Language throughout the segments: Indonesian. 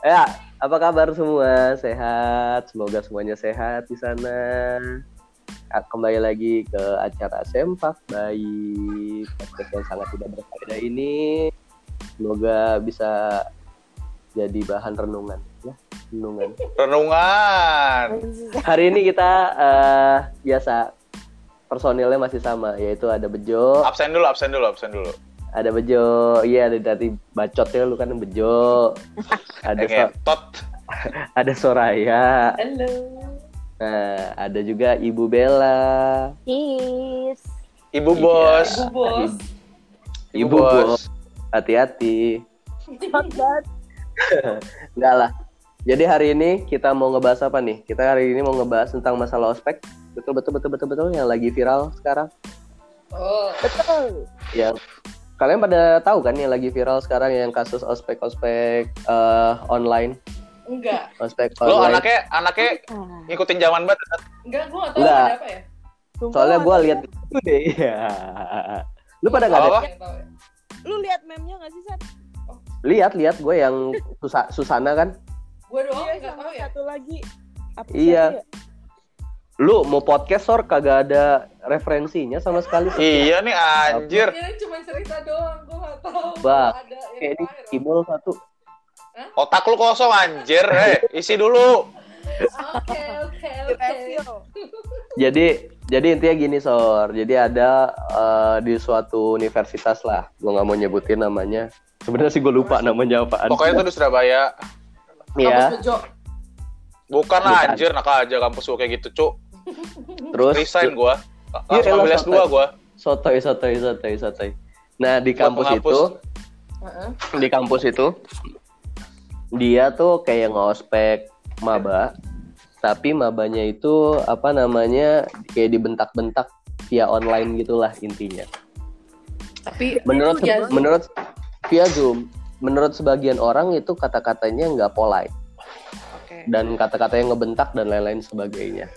Ya, apa kabar semua? Sehat? Semoga semuanya sehat di sana. Ah, Kembali lagi ke acara Sempak Baik. Podcast yang sangat tidak berfaedah ini. Semoga bisa jadi bahan renungan. Ya, renungan. Renungan. Hari ini kita eh, biasa personilnya masih sama, yaitu ada Bejo, Absen dulu, absen dulu, absen dulu. Ada Bejo, iya ada dari bacotnya lu kan Bejo, ada so- ada Soraya, Halo. nah ada juga Ibu Bella, Cheese. Ibu Iya. bos. Bu bos. Ibu Bos, hati-hati, Banget. enggak lah. Jadi hari ini kita mau ngebahas apa nih? Kita hari ini mau ngebahas tentang masalah ospek, betul betul betul betul betul yang lagi viral sekarang. Oh. Betul. Yang kalian pada tahu kan yang lagi viral sekarang yang kasus ospek ospek eh, online, Enggak. ospek Lo online. anaknya anaknya ngikutin zaman banget. Enggak, gua enggak tahu Enggak. ada apa ya. Soalnya gue lihat itu deh. Iya. Lu pada nggak ada? Tahu ya. Lu lihat meme-nya gak sih, San? Lihat lihat gue yang Susa- Susana kan. Gua doang iya, tahu ya. satu lagi. Apa Iya. ya? Lu mau podcast sor kagak ada referensinya sama sekali. Iya nih anjir. Ini cuma cerita doang, gua enggak tahu. Bah, ada Kayak ini. Kibul satu. Otak lu kosong anjir. Eh, isi dulu. Oke, oke, oke. Jadi jadi intinya gini sor. Jadi ada eh, di suatu universitas lah. Gue nggak mau nyebutin namanya. Sebenarnya sih gue lupa namanya apaan. Pokoknya itu di Surabaya. ya. Kampus Bejo. Bukan Bukan. anjir, nak aja kampus gua kayak gitu, Cuk. Terus Resign gua. Iya, Langsung ambil santai. S2 gua. sotoy sotoy sotoy sotoy. Nah di kampus itu Heeh. di kampus itu dia tuh kayak ngospek maba tapi mabanya itu apa namanya kayak dibentak-bentak via online gitulah intinya Tapi menurut ya, menurut via zoom menurut sebagian orang itu kata-katanya nggak polite Oke. dan kata-katanya ngebentak dan lain-lain sebagainya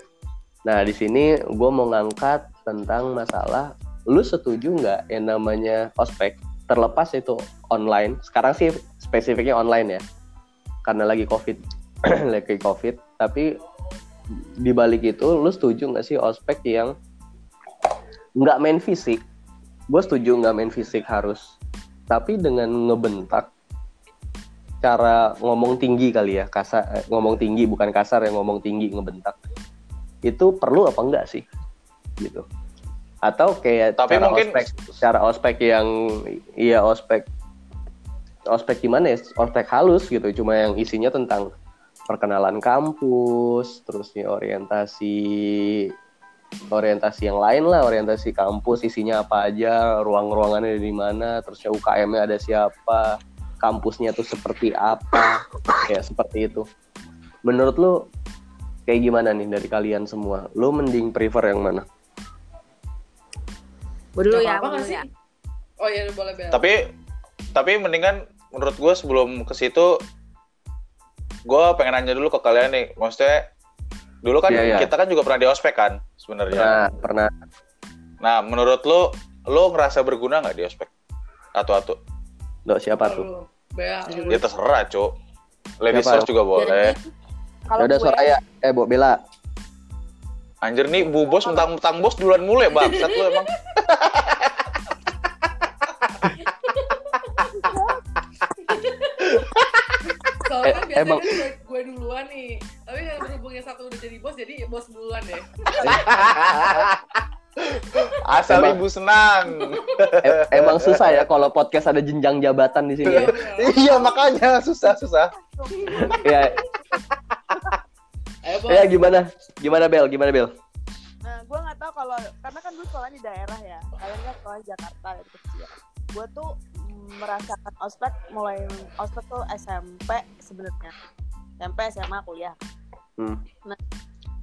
nah di sini gue mau ngangkat tentang masalah lu setuju nggak yang namanya ospek terlepas itu online? Sekarang sih spesifiknya online ya karena lagi covid. Lagi covid tapi di balik itu lu setuju nggak sih ospek yang nggak main fisik? Gue setuju nggak main fisik harus tapi dengan ngebentak cara ngomong tinggi kali ya kasar eh, ngomong tinggi bukan kasar yang ngomong tinggi ngebentak itu perlu apa enggak sih? Gitu. Atau kayak Tapi cara mungkin- ospek cara ospek yang iya ospek ospek gimana ya? Ospek halus gitu cuma yang isinya tentang perkenalan kampus terusnya orientasi orientasi yang lain lah orientasi kampus isinya apa aja ruang-ruangannya di mana terusnya UKM-nya ada siapa kampusnya tuh seperti apa ya seperti itu. Menurut lu kayak gimana nih dari kalian semua lu mending prefer yang mana Gue dulu Nggak ya, nggak dulu sih? ya. Oh iya, boleh bel. Tapi tapi mendingan menurut gue sebelum ke situ gue pengen nanya dulu ke kalian nih. Maksudnya dulu kan Iya, iya. kita kan juga pernah di ospek kan sebenarnya. pernah pernah Nah, menurut lo, lo ngerasa berguna nggak di ospek? Atu-atu. Loh, siapa tuh. Ya terserah, Cuk. Ladies first juga boleh. Kalau ya udah gue- Soraya eh Bu Bella Anjir nih, Bu Bos mentang-mentang bos duluan mulai, Bangsat lu emang. Soalnya Eh, biasanya emang- gue, gue duluan nih. Tapi yang berhubung yang satu udah jadi bos, jadi bos duluan deh. Asal Emang- ibu senang. E- emang susah ya kalau podcast ada jenjang jabatan di sini ya. iya, makanya susah-susah. ya Ayo bos. ya gimana gimana Bel gimana Bel Nah, gue nggak tahu kalau karena kan gue sekolahnya di daerah ya. Kalian kan sekolah di Jakarta dari kecil. Gue tuh mm, merasakan ospek mulai ospek tuh SMP sebenarnya. SMP, SMA, kuliah. Hmm. Nah,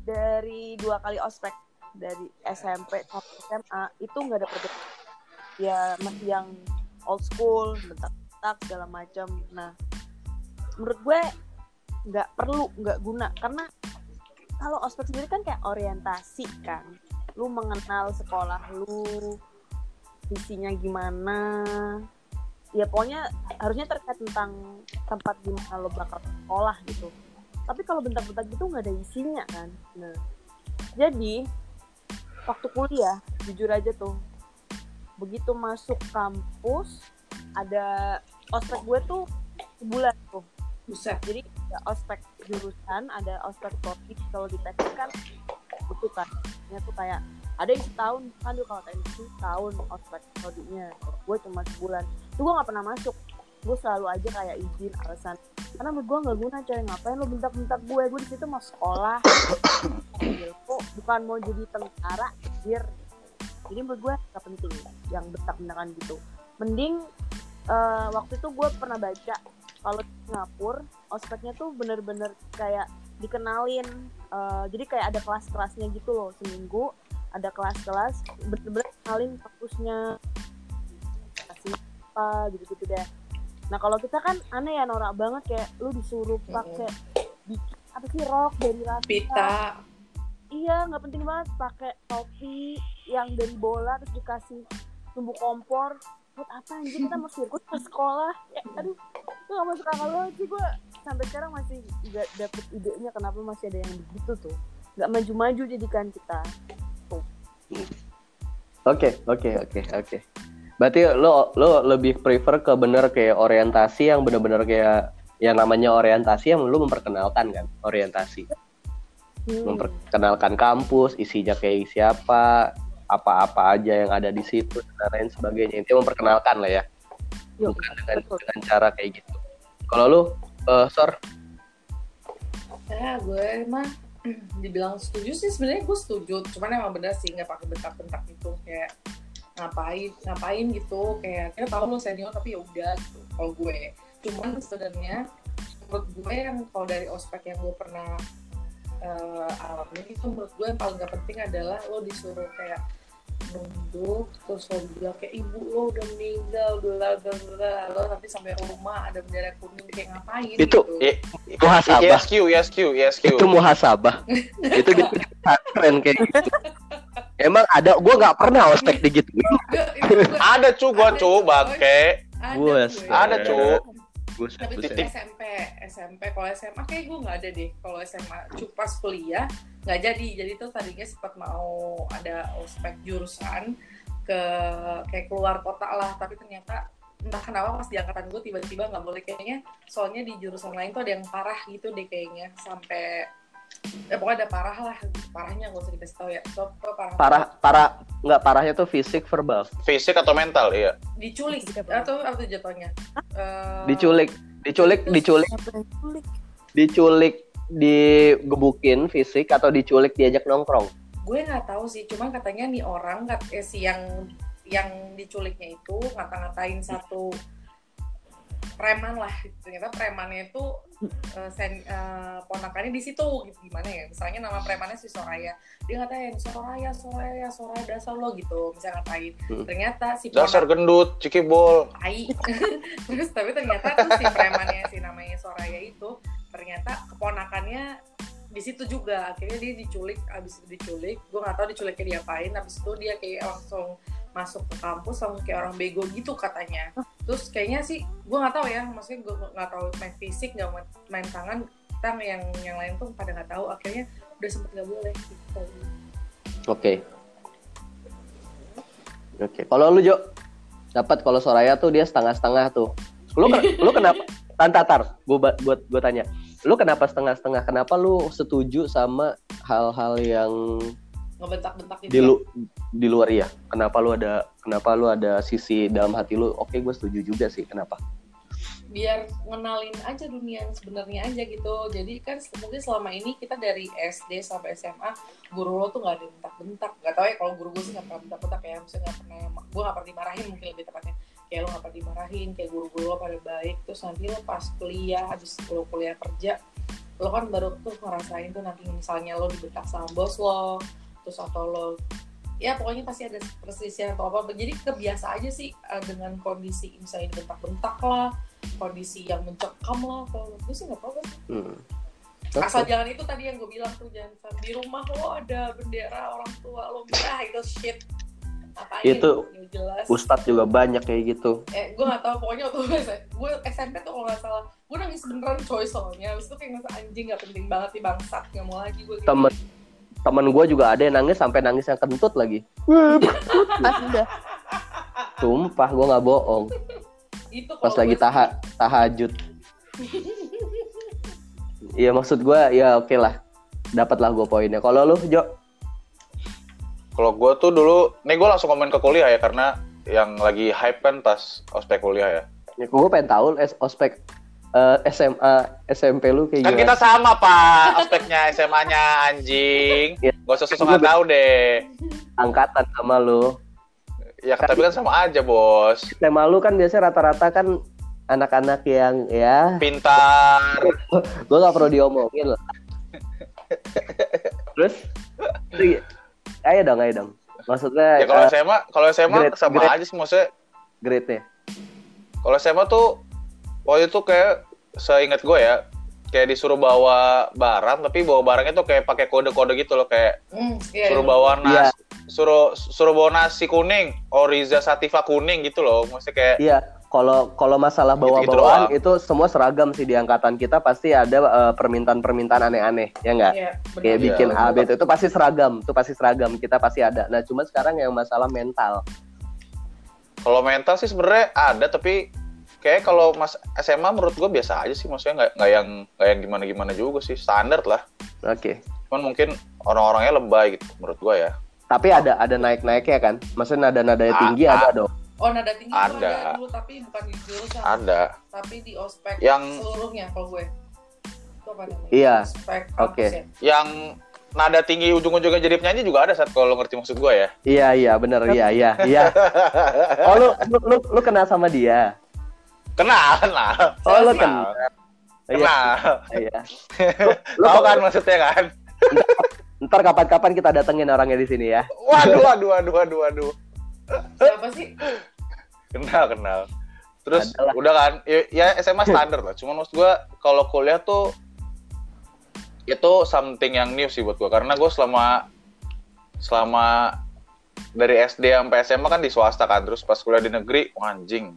dari dua kali ospek dari SMP sampai SMA itu nggak ada perbedaan. Ya masih yang old school, bentak-bentak segala macam. Nah, menurut gue nggak perlu, nggak guna karena kalau ospek sendiri kan kayak orientasi kan. Lu mengenal sekolah lu visinya gimana. Ya pokoknya harusnya terkait tentang tempat di mana lo bakal sekolah gitu. Tapi kalau bentak-bentak gitu nggak ada isinya kan. Nah jadi waktu kuliah jujur aja tuh begitu masuk kampus ada ospek gue tuh sebulan tuh. Buset. jadi ada ospek jurusan ada ospek topik kalau di teknik kan itu kan. Tuh kayak ada yang setahun. Dia kalau teknik itu setahun ospek prodinya gue cuma sebulan. Itu gue nggak pernah masuk. Gue selalu aja kayak izin alasan. Karena menurut gue nggak guna coy. Ngapain lo bentak-bentak gue gue di situ mau sekolah. Kok bukan mau jadi tentara biar jadi menurut gue nggak penting yang bentak-bentakan gitu. Mending eh, waktu itu gue pernah baca kalau di Singapura ospeknya tuh bener-bener kayak dikenalin eh, jadi kayak ada kelas-kelasnya gitu loh seminggu ada kelas-kelas bener-bener kenalin kampusnya kasih apa gitu-gitu deh. Nah kalau kita kan aneh ya norak banget kayak lu disuruh pakai bikin apa sih rok dari rasa Pita. iya nggak penting banget pakai topi yang dari bola terus dikasih tumbuh kompor. Buat apa anjir kita mau sirkus ke sekolah. Ya, aduh itu gak masuk akal banget sih gue sampai sekarang masih nggak dapet idenya kenapa masih ada yang begitu tuh. Nggak maju-maju jadikan kita. Oke, oke, oke, oke. Berarti lo lo lebih prefer ke bener kayak orientasi yang bener-bener kayak yang namanya orientasi yang lu memperkenalkan kan? Orientasi. Hmm. memperkenalkan kampus isinya kayak siapa apa-apa aja yang ada di situ dan lain sebagainya. Itu memperkenalkan lah ya. Yuk, bukan dengan betul. dengan cara kayak gitu. Kalau lu eh, sor? Ya gue mah dibilang setuju sih sebenarnya gue setuju. Cuman emang bener sih nggak pakai bentak-bentak gitu kayak ngapain ngapain gitu. Kayak kita tahu lo senior tapi ya udah gitu kalau gue. Cuman sebenarnya menurut gue yang kalau dari ospek yang gue pernah eh, alami itu menurut gue yang paling gak penting adalah lo disuruh kayak nunduk terus lo bilang kayak ibu lo udah meninggal bla bla bla lo nanti sampai rumah ada bendera kuning kayak ngapain Itu, gitu. I- muhasabah ISQ, ISQ, ISQ. itu muhasabah itu gitu keren kayak gitu emang ada gua nggak pernah ospek gitu Gue- gue- Ada cu, gua Ada, cu, cu. bangke. ada Buset. Gue. Tapi itu buset. SMP SMP kalau SMA kayak gue nggak ada deh. Kalau SMA cuma pas kuliah nggak jadi. Jadi tuh tadinya sempat mau ada ospek jurusan ke kayak keluar kota lah. Tapi ternyata entah kenapa pas di angkatan gue tiba-tiba nggak boleh kayaknya. Soalnya di jurusan lain tuh ada yang parah gitu deh kayaknya. Sampai ya pokoknya ada parah lah. Parahnya gak usah dikasih tahu ya. So parah. Parah parah nggak parahnya tuh fisik verbal. Fisik atau mental, iya. diculik. Atau apa? Tuh jatuhnya? Eh, diculik. Diculik diculik? Diculik digebukin fisik atau diculik diajak nongkrong? Gue nggak tahu sih. Cuman katanya nih orang kat eh, si yang yang diculiknya itu ngata-ngatain satu preman lah. Ternyata premannya itu eh, sen, eh, ponakannya di situ gitu. Gimana ya? Misalnya nama premannya si Soraya. Dia ngatain Soraya Soraya Soraya dasar lo gitu. Misalnya ngatain. Hmm. ternyata si Dasar ponak gendut, cikibol. tai. Terus tapi ternyata tuh si premannya si namanya Soraya itu ternyata keponakannya di situ juga. Akhirnya dia diculik abis itu diculik. Gue nggak tahu diculiknya diapain. Abis itu dia kayak langsung masuk ke kampus langsung kayak orang bego gitu katanya. Terus kayaknya sih gue nggak tahu ya maksudnya gue nggak tahu main fisik nggak main, main tangan tang yang yang lain tuh pada nggak tahu akhirnya udah sempet nggak boleh gitu. Oke. Oke kalau lu Jo dapat kalau Soraya tuh dia setengah-setengah tuh. Lu lu kenapa tantatar gua ba- buat gua tanya. Lu kenapa setengah-setengah? Kenapa lu setuju sama hal-hal yang ngebentak-bentak gitu di ya. lu di luar iya. Kenapa lu ada kenapa lu ada sisi dalam hati lu? Oke gue setuju juga sih. Kenapa? Biar ngenalin aja dunia yang sebenarnya aja gitu. Jadi kan mungkin selama ini kita dari SD sampai SMA guru lo tuh nggak ada bentak-bentak. Nggak tahu ya kalau guru gue sih nggak pernah bentak-bentak ya. Maksudnya nggak pernah gue nggak pernah dimarahin mungkin lebih tepatnya. Kayak lo nggak pernah dimarahin kayak guru-guru lo pada baik. Terus nanti lo pas kuliah habis lo kuliah kerja lo kan baru tuh ngerasain tuh nanti misalnya lo dibentak sama bos lo terus atau lo ya pokoknya pasti ada perselisihan atau apa jadi kebiasa aja sih eh, dengan kondisi misalnya dibentak-bentak lah kondisi yang mencekam lah kalau gue sih nggak apa-apa hmm. asal jangan itu tadi yang gue bilang tuh jangan di rumah lo ada bendera orang tua lo merah itu shit Apain? Itu Nggak jelas. Ustadz juga banyak kayak gitu. eh gue gak tau pokoknya waktu gue SMP tuh kalau gak salah gue nangis beneran coy soalnya habis itu kayak ngerasa anjing gak penting banget nih bangsat gak mau lagi gue gitu. Temen temen gue juga ada yang nangis sampai nangis yang kentut lagi. Pas udah. Sumpah gue nggak bohong. itu Pas lagi taha tahajud. Iya maksud gue ya oke lah. Dapatlah gue poinnya. Kalau lu Jo? Kalau gue tuh dulu, nih gue langsung komen ke kuliah ya karena yang lagi hype kan pas ospek kuliah ya. Gue pengen tahu es- ospek eh, SMA SMP lu kayak Kan gimana? kita sama pak, ospeknya SMA-nya anjing. Iya. Gak usah susah nggak tahu deh. angkatan sama lu. Ya tapi kan sama aja bos. SMA lu kan biasanya rata-rata kan anak-anak yang ya Pintar. gue gak perlu diomongin lah. Terus, iya. ayo dong, ayo dong. Maksudnya Ya kalau eh, SMA, kalau SMA grade- sama grade. aja sih maksudnya. grade-nya. Kalau SMA tuh waktu itu kayak seingat gue ya, kayak disuruh bawa barang tapi bawa barangnya tuh kayak pakai kode-kode gitu loh kayak Hmm, iya, suruh iya. bawa Iya. nas suruh suruh bawa nasi kuning Oriza Sativa kuning gitu loh maksudnya kayak Iya, kalau kalau masalah bawa-bawaan doang. itu semua seragam sih di angkatan kita pasti ada eh, permintaan-permintaan aneh-aneh, ya enggak? Iya, bener. Kayak Iya, bikin A, bener. B itu, itu pasti seragam, itu pasti seragam, kita pasti ada. Nah, cuma sekarang yang masalah mental. kalau mental sih sebenarnya ada tapi kayak kalau mas SMA menurut gue biasa aja sih maksudnya nggak nggak yang nggak yang gimana gimana juga sih standar lah Oke. cuman mungkin orang-orangnya lebay gitu menurut gue ya Tapi ada ada naik-naiknya kan? Maksudnya nada-nadanya Ah, tinggi ah. ada dong. Oh nada tinggi Ada. ada dulu tapi bukan di jurusan, ada tapi di ospek Yang- seluruhnya kalau gue. Itu apa namanya? Iya. Ospek Oke. kampus ya. yang nada tinggi ujung-ujungnya jadi penyanyi juga ada saat kalau lo ngerti maksud gue ya Iya, iya, bener, iya, iya, iya. Oh, lu, lu, lu, lu kenal sama dia? Kenal kenal Oh, lu Kenal. kenal. Iya, kenal iya. Tahu lu, kan maksudnya kan ntar kapan-kapan kita datengin orangnya di sini ya. waduh waduh waduh waduh waduh Siapa sih? kenal kenal terus Adalah. udah kan ya, ya SMA standar lah cuman maksud gue kalau kuliah tuh itu something yang new sih buat gue karena gue selama selama dari SD sampai SMA kan di swasta kan terus pas kuliah di negeri anjing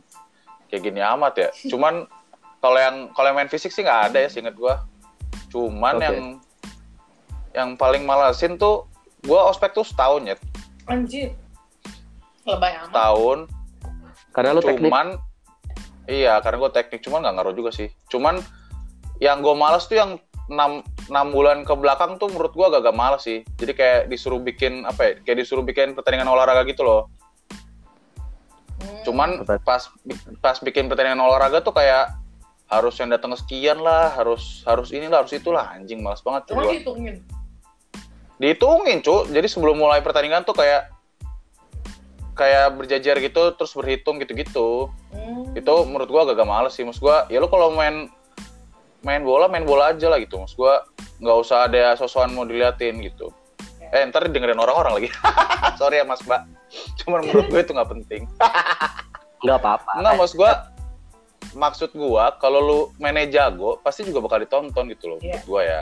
kayak gini amat ya cuman kalau yang kalau yang main fisik sih nggak ada ya seinget gue cuman Oke. yang yang paling malesin tuh gue ospek tuh setahun ya Anjir. Lebay amat. setahun Karena lu teknik. cuman iya karena gue teknik cuman nggak ngaruh juga sih cuman yang gue males tuh yang 6, 6 bulan ke belakang tuh menurut gue agak-agak males sih jadi kayak disuruh bikin apa ya kayak disuruh bikin pertandingan olahraga gitu loh. Cuman Betul. pas pas bikin pertandingan olahraga tuh kayak harus yang datang sekian lah harus harus inilah harus itulah. Anjing males banget tuh Cuma dihitungin. dihitungin cu. Jadi sebelum mulai pertandingan tuh kayak kayak berjajar gitu terus berhitung gitu-gitu. Hmm. itu menurut gua agak males sih. Maksud gua ya lu kalau main main bola main bola aja lah gitu. Maksud gua nggak usah ada sosokan mau diliatin gitu eh ntar dengerin orang-orang lagi. Sorry ya mas mbak. Cuman menurut gue itu nggak penting. Nggak apa-apa. nggak maksud gua maksud gua kalau lu mainnya jago pasti juga bakal ditonton gitu loh Iya. menurut gua ya.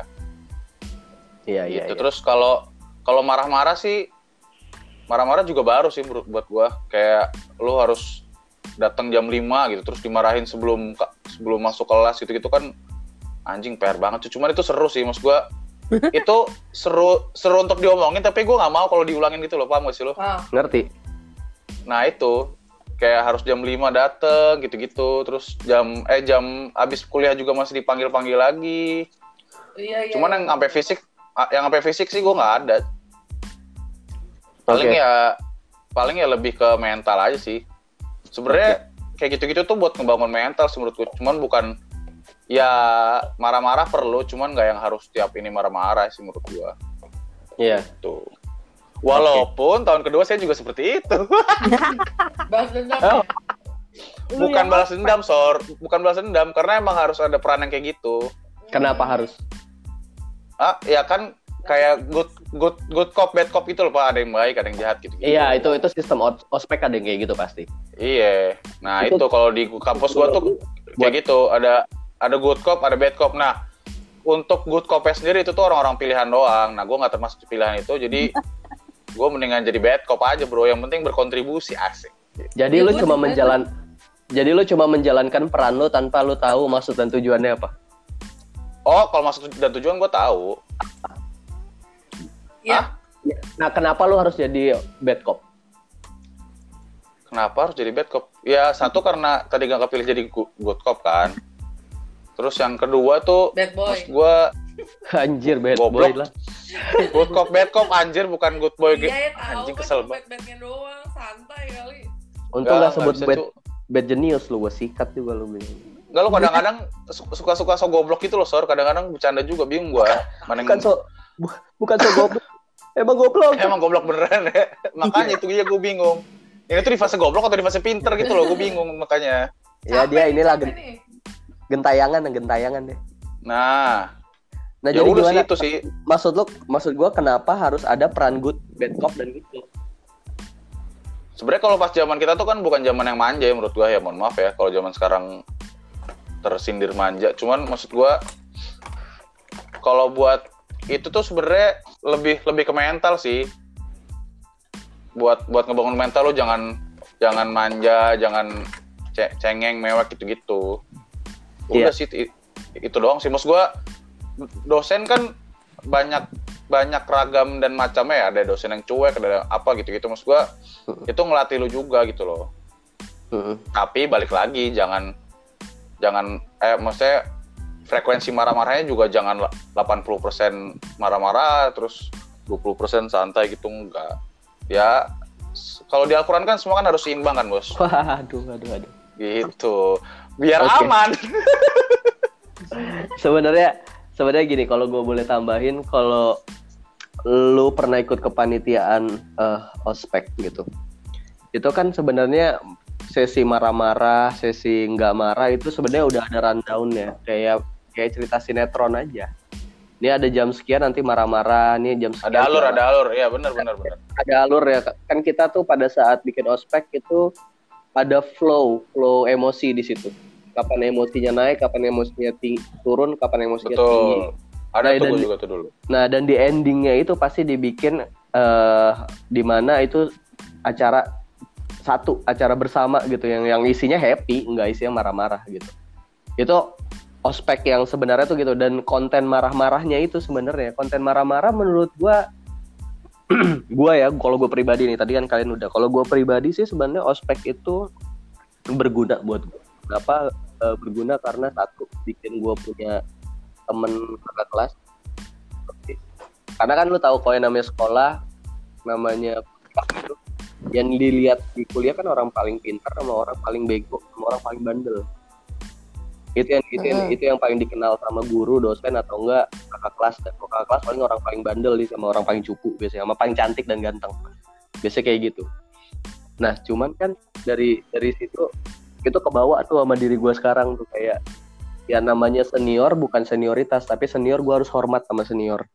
Iya, iya, gitu. iya. terus kalau kalau marah-marah sih marah-marah juga baru sih menurut buat gua. Kayak lu harus datang jam 5 gitu terus dimarahin sebelum sebelum masuk kelas gitu gitu kan anjing PR banget cuman itu seru sih maksud gua itu seru seru untuk diomongin tapi gua nggak mau kalau diulangin gitu loh paham gak sih lo Ah, Ngerti? nah itu. Kayak harus jam 5 dateng gitu-gitu. Terus jam eh jam abis kuliah juga masih dipanggil-panggil lagi. Iya iya. cuman yang sampai fisik yang sampai fisik sih gua nggak ada. Paling Oke. ya paling ya lebih ke mental aja sih. Sebenarnya kayak gitu-gitu tuh buat ngebangun mental sih menurutku. Cuman bukan ya marah-marah perlu cuman nggak yang harus tiap ini marah-marah sih menurut gua Iya. tuh walaupun tahun kedua saya juga seperti itu Balas dendam Oh. bukan balas dendam sor bukan balas dendam karena emang harus ada peran yang kayak gitu Kenapa Hmm. harus? ah ya kan kayak good good good cop bad cop itu loh pak ada yang baik ada yang jahat gitu, -gitu. Iya, itu itu sistem os- ospek ada yang kayak gitu pasti. Iya. Nah, Itu- itu, kalau di kampus gua tuh kayak gitu, ada ada good cop, ada bad cop. Nah, untuk good cop sendiri itu tuh orang-orang pilihan doang. Nah, gua nggak termasuk pilihan itu. Jadi gue mendingan jadi bad cop aja bro yang penting berkontribusi asik Jadi Ya, lu cuma menjalan jadi lu cuma menjalankan peran lu tanpa lu tahu maksud dan tujuannya apa. oh kalau maksud dan tujuan gue tahu Ya, Nah, kenapa lu harus jadi bad cop? kenapa harus jadi bad cop ya satu karena tadi gak kepilih jadi good cop kan terus yang kedua tuh bad boy. maksud gue Anjir bad Goblok. boy lah. good cop bad cop anjir bukan good boy gitu Iya, ya tahu anjing kan kesel banget bad-badnya doang, santai kali. Untung gak sebut bad bad genius lu gua sikat juga lu bilang. Enggak lo kadang-kadang su- suka-suka so goblok gitu loh, Sor. Kadang-kadang bercanda juga, bingung gua. Mana Bukan yang... so bu- bukan so goblok. Emang goblok. Emang goblok beneran ya. Makanya itu dia gue bingung. Ini tuh di fase goblok atau di fase pinter gitu loh, gue bingung makanya. Ya dia inilah gen-. gentayangan gentayangan deh. Nah, Nah ya jadi udah sih gimana? itu sih. Maksud lu maksud gua kenapa harus ada peran good bad cop dan gitu? Sebenarnya kalau pas zaman kita tuh kan bukan zaman yang manja ya menurut gua ya, mohon maaf ya kalau zaman sekarang tersindir manja. Cuman maksud gua kalau buat itu tuh sebenarnya lebih lebih ke mental sih. Buat buat ngebangun mental lu jangan jangan manja, jangan ce- cengeng, mewek gitu-gitu. Udah Iya. sih itu doang sih. Maksud gua dosen kan banyak banyak ragam dan macamnya ya. Ada dosen yang cuek, ada apa gitu-gitu. Maksud gua itu ngelatih lu juga gitu loh tapi balik lagi jangan jangan eh maksudnya frekuensi marah-marahnya juga jangan la- 80% marah-marah terus 20% santai gitu enggak ya kalau di Al-Quran kan semua kan harus seimbang kan bos Waduh, aduh, aduh. gitu biar Oke. aman Sebenarnya sebenarnya gini, kalau gue boleh tambahin, kalau lu pernah ikut kepanitiaan eh, ospek gitu, itu kan sebenarnya sesi marah-marah, sesi nggak marah itu sebenarnya udah ada rundownnya, kayak kayak cerita sinetron aja. Ini ada jam sekian nanti marah-marah, nih jam sekian. ada alur marah. ada alur ya benar benar benar ada alur ya kan kita tuh pada saat bikin ospek itu ada flow flow emosi di situ. Kapan emosinya naik kapan emosinya ting- turun kapan emosinya tinggi. Betul ada Nah, tuh dan- juga tuh dulu. nah dan di endingnya itu pasti dibikin eh di mana itu acara satu acara bersama gitu yang yang isinya happy nggak isinya marah-marah gitu. Itu ospek yang sebenarnya tuh gitu dan konten marah-marahnya itu sebenarnya konten marah-marah menurut gua gua ya kalau gue pribadi nih tadi kan kalian udah. Kalau gue pribadi sih sebenarnya ospek itu berguna buat gue kenapa? Eh, berguna karena satu bikin gue punya temen kakak kelas. Karena kan lu tahu kalau yang namanya sekolah namanya yang dilihat di kuliah kan orang paling pintar sama orang paling bego sama orang paling bandel itu yang itu yang, itu yang paling dikenal sama guru dosen atau enggak kakak kelas. Dan kakak kelas paling orang paling bandel nih sama orang paling cupu biasanya sama paling cantik dan ganteng. Biasanya kayak gitu. Nah cuman kan dari dari situ itu kebawa tuh sama diri gue sekarang tuh kayak ya namanya senior bukan senioritas tapi senior gue harus hormat sama senior.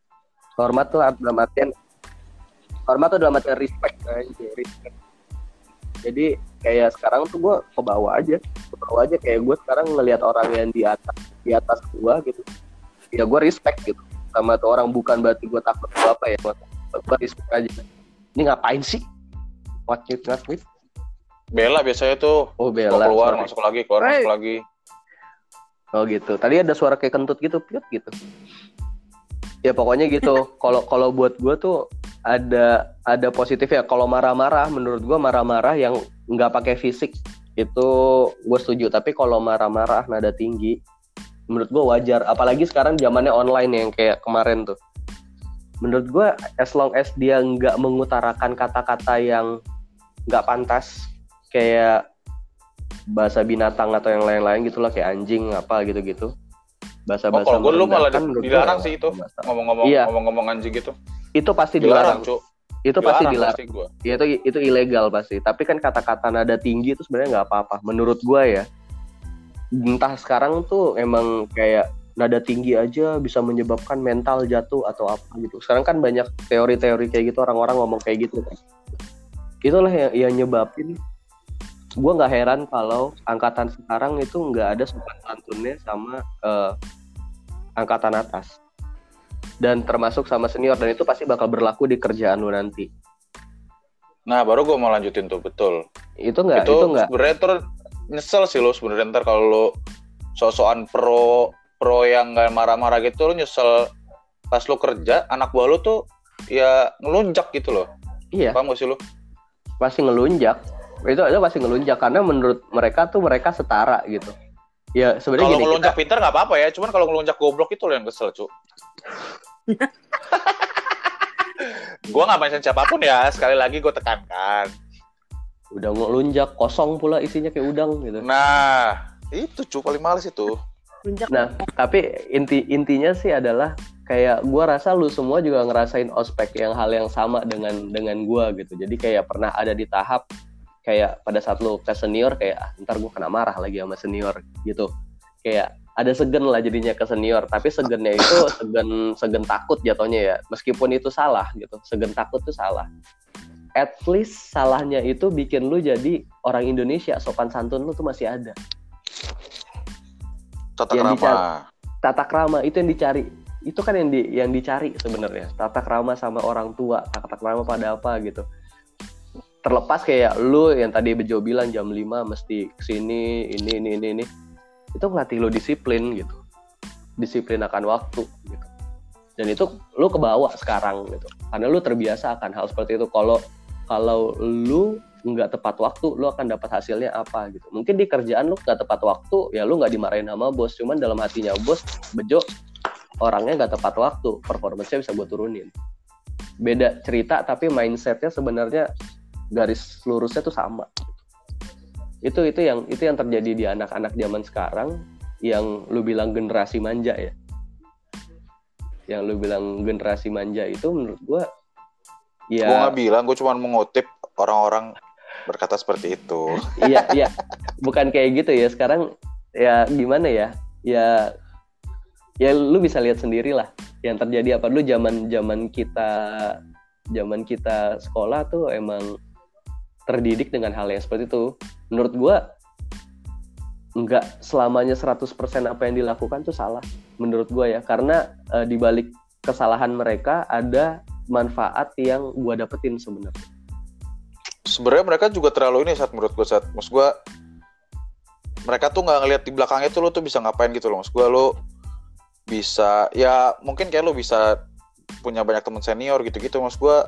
Hormat tuh dalam artian hormat tuh dalam artian respect aja respect. Jadi kayak sekarang tuh gue kebawa aja kebawa aja kayak gue sekarang ngelihat orang yang di atas di atas gue gitu ya gue respect gitu sama tuh orang bukan berarti gue takut gue apa ya gue respect aja ini ngapain sih what you ngapain bela biasanya tuh oh bela keluar sorry. masuk lagi keluar Hey. masuk lagi Oh gitu. Tadi ada suara kayak kentut gitu, piut gitu. Ya pokoknya gitu. Kalau kalau buat gue tuh ada ada positif ya. Kalau marah-marah, menurut gue marah-marah yang nggak pakai fisik itu gue setuju. Tapi kalau marah-marah nada tinggi, menurut gue wajar. Apalagi sekarang zamannya online yang kayak kemarin tuh. Menurut gue, as long as dia nggak mengutarakan kata-kata yang nggak pantas, kayak bahasa binatang atau yang lain-lain gitulah kayak anjing apa gitu-gitu bahasa oh bahasa kalau gue dulu malah dilarang sih itu ngomong-ngomong Iya. ngomong-ngomong anjing gitu itu pasti dilarang dilarang itu pasti Dilarang pasti gua. ya itu itu ilegal pasti. Tapi kan kata-kata nada tinggi itu sebenarnya nggak apa-apa menurut gua ya. Entah sekarang tuh emang kayak nada tinggi aja bisa menyebabkan mental jatuh atau apa gitu. Sekarang kan banyak teori-teori kayak gitu orang-orang ngomong kayak gitu. Kan itulah yang, yang nyebabin. Gua nggak heran kalau angkatan sekarang itu nggak ada sopan santunnya sama eh, angkatan atas dan termasuk sama senior dan itu pasti bakal berlaku di kerjaan lu nanti. Nah, baru gue mau lanjutin tuh, betul. Itu nggak? Itu, itu nggak? sebenarnya tuh nyesel sih lo sebenarnya ntar kalau lo sosokan pro pro yang nggak marah-marah gitu lo nyesel pas lo kerja anak buah lo tuh ya ngelunjak gitu loh. Iya. Paham gak sih lo pasti ngelunjak. Itu aja pasti ngelunjak karena menurut mereka tuh mereka setara gitu. Ya sebenarnya kalau gini ngelunjak kita, pintar nggak apa-apa ya cuman kalau ngelunjak goblok itu lo yang kesel cu gue nggak mention siapa pun ya sekali lagi gue tekankan udah ngelunjak kosong pula isinya kayak udang gitu nah itu cu paling males itu Lunjak. Nah, tapi inti intinya sih adalah kayak gua rasa lu semua juga ngerasain ospek yang hal yang sama dengan dengan gua gitu. Jadi kayak pernah ada di tahap kayak pada saat lu ke senior kayak ah, ntar gua kena marah lagi sama senior gitu. Kayak ada segen lah jadinya ke senior, tapi segennya itu segen segen takut jatuhnya ya. Meskipun itu salah gitu. Segen takut itu salah. At least salahnya itu bikin lu jadi orang Indonesia, sopan santun lu tuh masih ada tata Yang krama tata krama itu yang dicari itu kan yang di yang dicari sebenarnya tata krama sama orang tua tata krama pada apa gitu terlepas kayak lu yang tadi Bejo bilang jam 5 mesti ke sini ini ini ini ini itu ngelatih lu disiplin gitu. Disiplin akan waktu gitu. Dan itu lu kebawa sekarang gitu. Karena lu terbiasa akan hal seperti itu. Kalau kalau lu nggak tepat waktu lu akan dapat hasilnya apa gitu. Mungkin di kerjaan lu nggak tepat waktu ya lu nggak dimarahin sama bos. Cuman dalam hatinya bos bejo orangnya nggak tepat waktu. Performance-nya bisa gue turunin. Beda cerita tapi mindsetnya sebenarnya garis lurusnya tuh sama itu itu yang itu yang terjadi di anak-anak zaman sekarang yang lu bilang generasi manja ya. Yang lu bilang generasi manja itu menurut gua gue ya nggak bilang gue cuma mengutip orang-orang berkata seperti itu. Iya iya. Bukan kayak gitu ya. Sekarang ya gimana ya? Ya ya lu bisa lihat sendiri lah yang terjadi apa. Dulu zaman zaman kita zaman kita sekolah tuh emang terdidik dengan hal yang seperti itu. Menurut gua nggak selamanya 100% apa yang dilakukan tuh salah menurut gua ya. Karena eh, di balik kesalahan mereka ada manfaat yang gua dapetin sebenarnya. Sebenarnya mereka juga terlalu ini saat menurut gue saat maksud gue mereka tuh nggak ngelihat di belakangnya tuh lo tuh bisa ngapain gitu loh. Maksud gue lo bisa ya mungkin kayak lo bisa punya banyak teman senior gitu-gitu. Maksud gue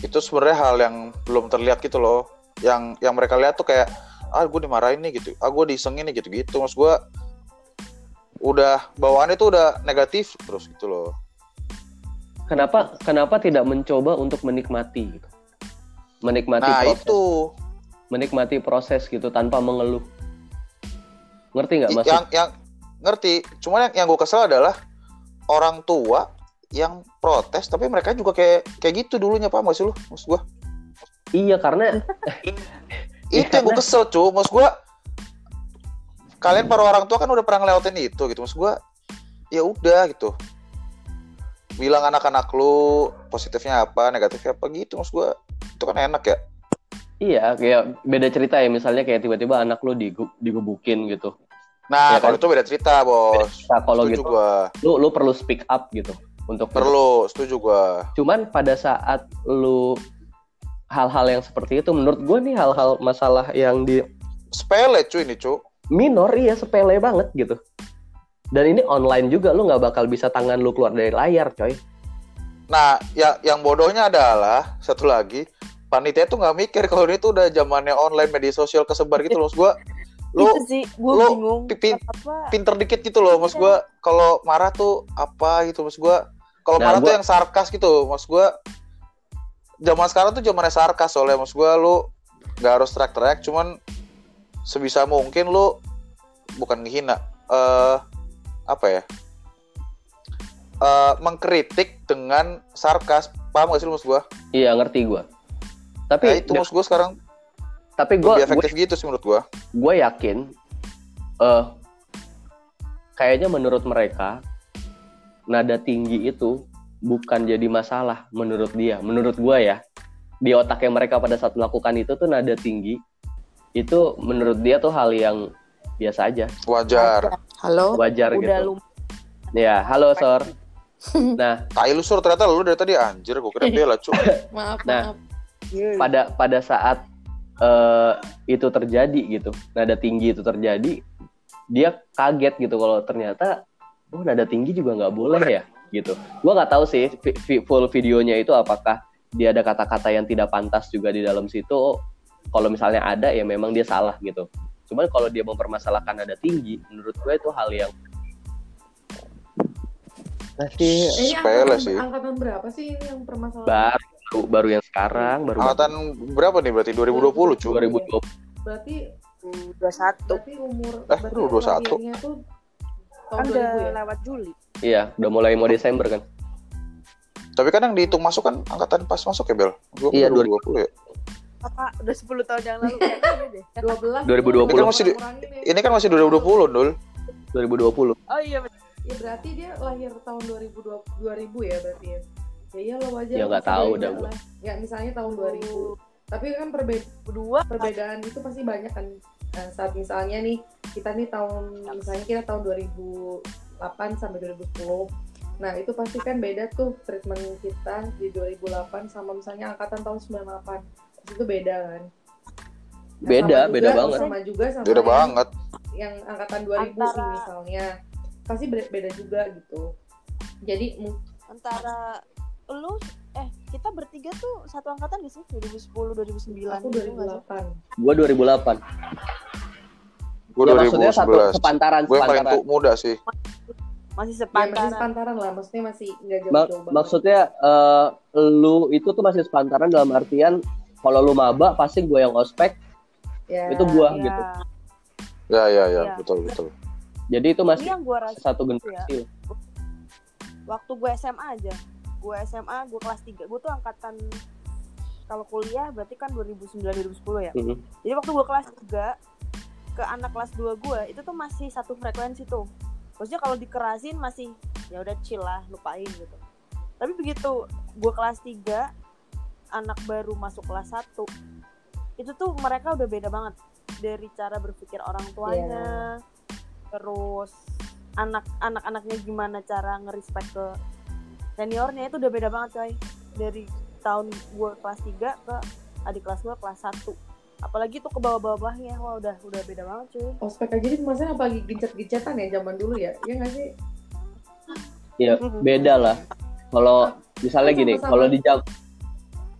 itu sebenarnya hal yang belum terlihat gitu loh. Yang yang mereka lihat tuh kayak ah gue dimarahin nih gitu. Ah gue disengin nih gitu-gitu. Maksud gue udah bawaannya tuh udah negatif terus gitu loh. Kenapa kenapa tidak mencoba untuk menikmati gitu? Menikmati nah proses. itu. Menikmati proses gitu tanpa mengeluh. Ngerti nggak maksud? yang yang ngerti. Cuman yang, yang gue kesel adalah orang tua yang protes tapi mereka juga kayak kayak gitu dulunya pak maksud lu maksud gue iya karena itu yang gue kesel cu. Maksud gue kalian para orang tua kan udah pernah ngelewatin itu gitu. Maksud gue ya udah gitu. Bilang anak-anak lu positifnya apa negatifnya apa gitu. Maksud gue itu kan enak ya. iya kayak beda cerita ya. Misalnya kayak tiba-tiba anak lu digu- digebukin gitu. Nah Ya kan? kalau itu beda cerita bos. nah, kalau setuju gitu gue lu lu perlu speak up gitu untuk perlu setuju gue cuman pada saat lu hal-hal yang seperti itu menurut gue nih hal-hal masalah yang di sepele cuy ini cu minor iya sepele banget gitu. Dan ini online juga lu nggak bakal bisa tangan lu keluar dari layar coy. Nah, ya, yang bodohnya adalah satu lagi panitia tuh nggak mikir kalau ini tuh udah zamannya online media sosial kesebar gitu loh. Maksud gua lu itu sih gue lu bingung pipin- apa pinter dikit gitu loh. Maksud gua kalau marah tuh apa gitu. Maksud gua kalau Nah, marah tuh gua- yang sarkas gitu. Maksud gua zaman sekarang tuh zamannya sarkas soalnya maksud gua lu nggak harus teriak-teriak cuman sebisa mungkin lu bukan ngehina eh apa ya eh mengkritik dengan sarkas paham gak sih lu maksud gua? iya ngerti gue tapi Nah, itu maksud gua sekarang tapi gue lebih efektif gitu sih menurut gua. gue yakin eh kayaknya menurut mereka nada tinggi itu bukan jadi masalah menurut dia menurut gue ya di otaknya mereka pada saat melakukan itu tuh nada tinggi itu menurut dia tuh hal yang biasa aja Wajar. Halo? wajar udah gitu lu ya halo sor nah Tai lu sur ternyata lu dari tadi anjir gua kira bela cu. Maaf, Nah. maaf. Pada pada saat eh, itu terjadi gitu. Nada tinggi itu terjadi dia kaget gitu kalau ternyata oh nada tinggi juga nggak boleh ya gitu. Gua nggak tahu sih vi- vi- full videonya itu apakah dia ada kata-kata yang tidak pantas juga di dalam situ. Oh, kalau misalnya ada ya memang dia salah gitu. Cuman kalau dia mempermasalahkan nada tinggi menurut gue itu hal yang masih Eh, ini Sepele angkatan, sih. angkatan berapa sih ini yang permasalahan? baru baru yang sekarang baru Angkatan berapa nih berarti 2020 cu? 2020 Berarti dua satu berarti umur Eh, berarti lu 21. lahirnya tuh tahun kan udah 2000 ya? lewat Juli iya udah mulai mau Desember kan Tapi kan yang dihitung masuk kan angkatan pas masuk ya Bel? Gua Iya, 2020 ya. apa udah 10 tahun yang lalu kayaknya deh 12 2020. Ini kan masih di- ya. Ini kan masih 2020, Dul. 2020 oh iya bener. Ya berarti dia lahir tahun 2020 2000 ya berarti ya. Ya iya lo wajar. Ya, nggak tahu beda dah gua. lah. Ya misalnya tahun 2000. Tapi kan perbe- dua perbedaan itu pasti banyak kan. Nah, saat misalnya nih kita nih tahun misalnya kita tahun 2008 sampai 2010. Nah, itu pasti kan beda tuh treatment kita di 2008 sama misalnya angkatan tahun 98. Itu beda kan. Nah, Beda, sama beda juga- banget. Sama juga sama Beda yang- banget. yang angkatan 2000 nih Antara- misalnya pasti beda, beda juga gitu jadi antara lu eh kita bertiga tuh satu angkatan gak sih 2010 2009 aku gitu nggak sih? 2008 gua 2008 Gue ya maksudnya satu 2011. sepantaran Gue paling sepantaran tu- muda sih. masih ya masih sepantaran sepantaran lah maksudnya masih nggak jauh Ma- maksudnya eh, lu itu tuh masih sepantaran dalam artian kalau lu maba pasti gue yang ospek ya, itu gua ya. gitu Ya, ya, ya, Iya. betul, betul. jadi itu ini masih yang gua rasa satu generasi waktu gue SMA aja gue SMA gue kelas 3 gue tuh angkatan kalau kuliah berarti kan 2009 2010 ya? Mhm. jadi waktu gue kelas 3 ke anak kelas 2 gue itu tuh masih satu frekuensi tuh. Maksudnya kalau dikerasin masih ya udah chill lah lupain gitu. Tapi begitu gue kelas 3 anak baru masuk kelas 1 itu tuh mereka udah beda banget dari cara berpikir orang tuanya. Terus anak anak anaknya gimana cara ngerespect ke seniornya itu udah beda banget coy. Dari tahun gue kelas 3 ke adik kelas gue kelas 1 apalagi tuh ke bawah-bawahnya. Wah udah udah beda banget cuy. Ospek aja di maksudnya apalagi gencet-gencetan ya zaman dulu ya? Ya nggak sih? Ya beda lah. Kalau misalnya gini kalau di jam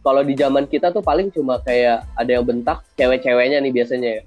kalau di zaman kita tuh paling cuma kayak ada yang bentak cewek-ceweknya nih biasanya ya.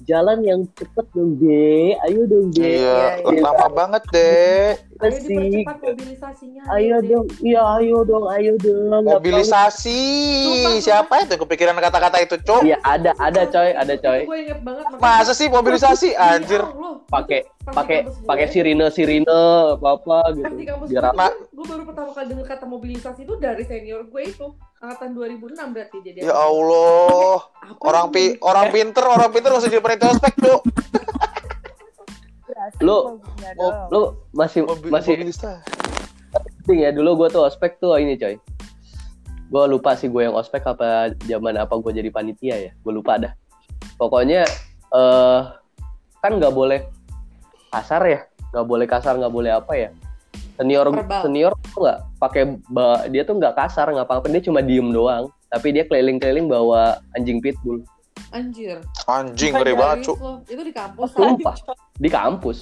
Jalan yang cepet dong deh ayo dong deh Iya, iya, iya. lama banget deh. Ayo Asik. dipercepat mobilisasinya ayo deh. dong iya ayo dong ayo dong Mobilisasi. Sumpah, Siapa itu yang kepikiran kata-kata itu, Cok? Iya ada ada coy ada coy gue inget banget Masa sih mobilisasi, anjir? pakai pakai pakai sirine sirine apa apa gitu Pas di kampus biar gue, Ma- gue baru pertama kali dengar kata mobilisasi itu dari senior gue itu angkatan 2006 berarti jadi Ya Allah. Apa Orang pi orang pinter, orang pinter masih jadi panitia ospek, Cok. Lu- Bagunya mau- dong. lu masih Mobil- masih penting ya dulu gue tuh ospek tuh ini coy. Gue lupa sih gue yang ospek apa zaman apa gue jadi panitia ya. Gue lupa dah. Pokoknya eh kan nggak boleh kasar ya. Nggak boleh kasar nggak boleh apa ya. Senior Verbal. senior tuh nggak pakai dia tuh nggak kasar nggak apa-apa. Dia cuma diem doang. Tapi dia keliling-keliling bawa anjing pitbull anjir. Anjing ngeri banget, Cuk. Itu di kampus sumpah di kampus?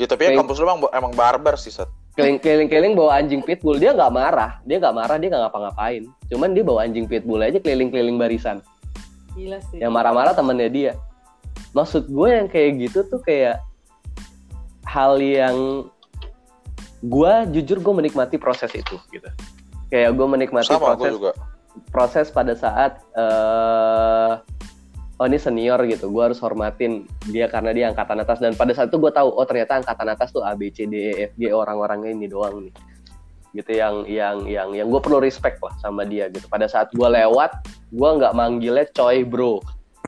Ya tapi ya kampus lu emang, emang barbar sih, Sat. keliling-keliling bawa anjing pitbull. Dia nggak marah. Dia nggak marah dia nggak ngapa-ngapain. Cuman dia bawa anjing pitbull aja keliling-keliling barisan. Gila sih. Yang marah-marah temennya dia. Maksud gue yang kayak gitu tuh kayak hal yang gue jujur gue menikmati proses itu gitu. Kayak gue menikmati Sama gue proses juga. proses pada saat eh oh ini senior gitu gue harus hormatin dia karena dia angkatan atas. Dan pada saat itu gue tahu oh ternyata angkatan atas tuh A B C D E F G orang-orangnya ini doang nih. Gitu yang yang yang yang gue perlu respect lah sama dia gitu. Pada saat gue lewat gue nggak manggilnya coy bro.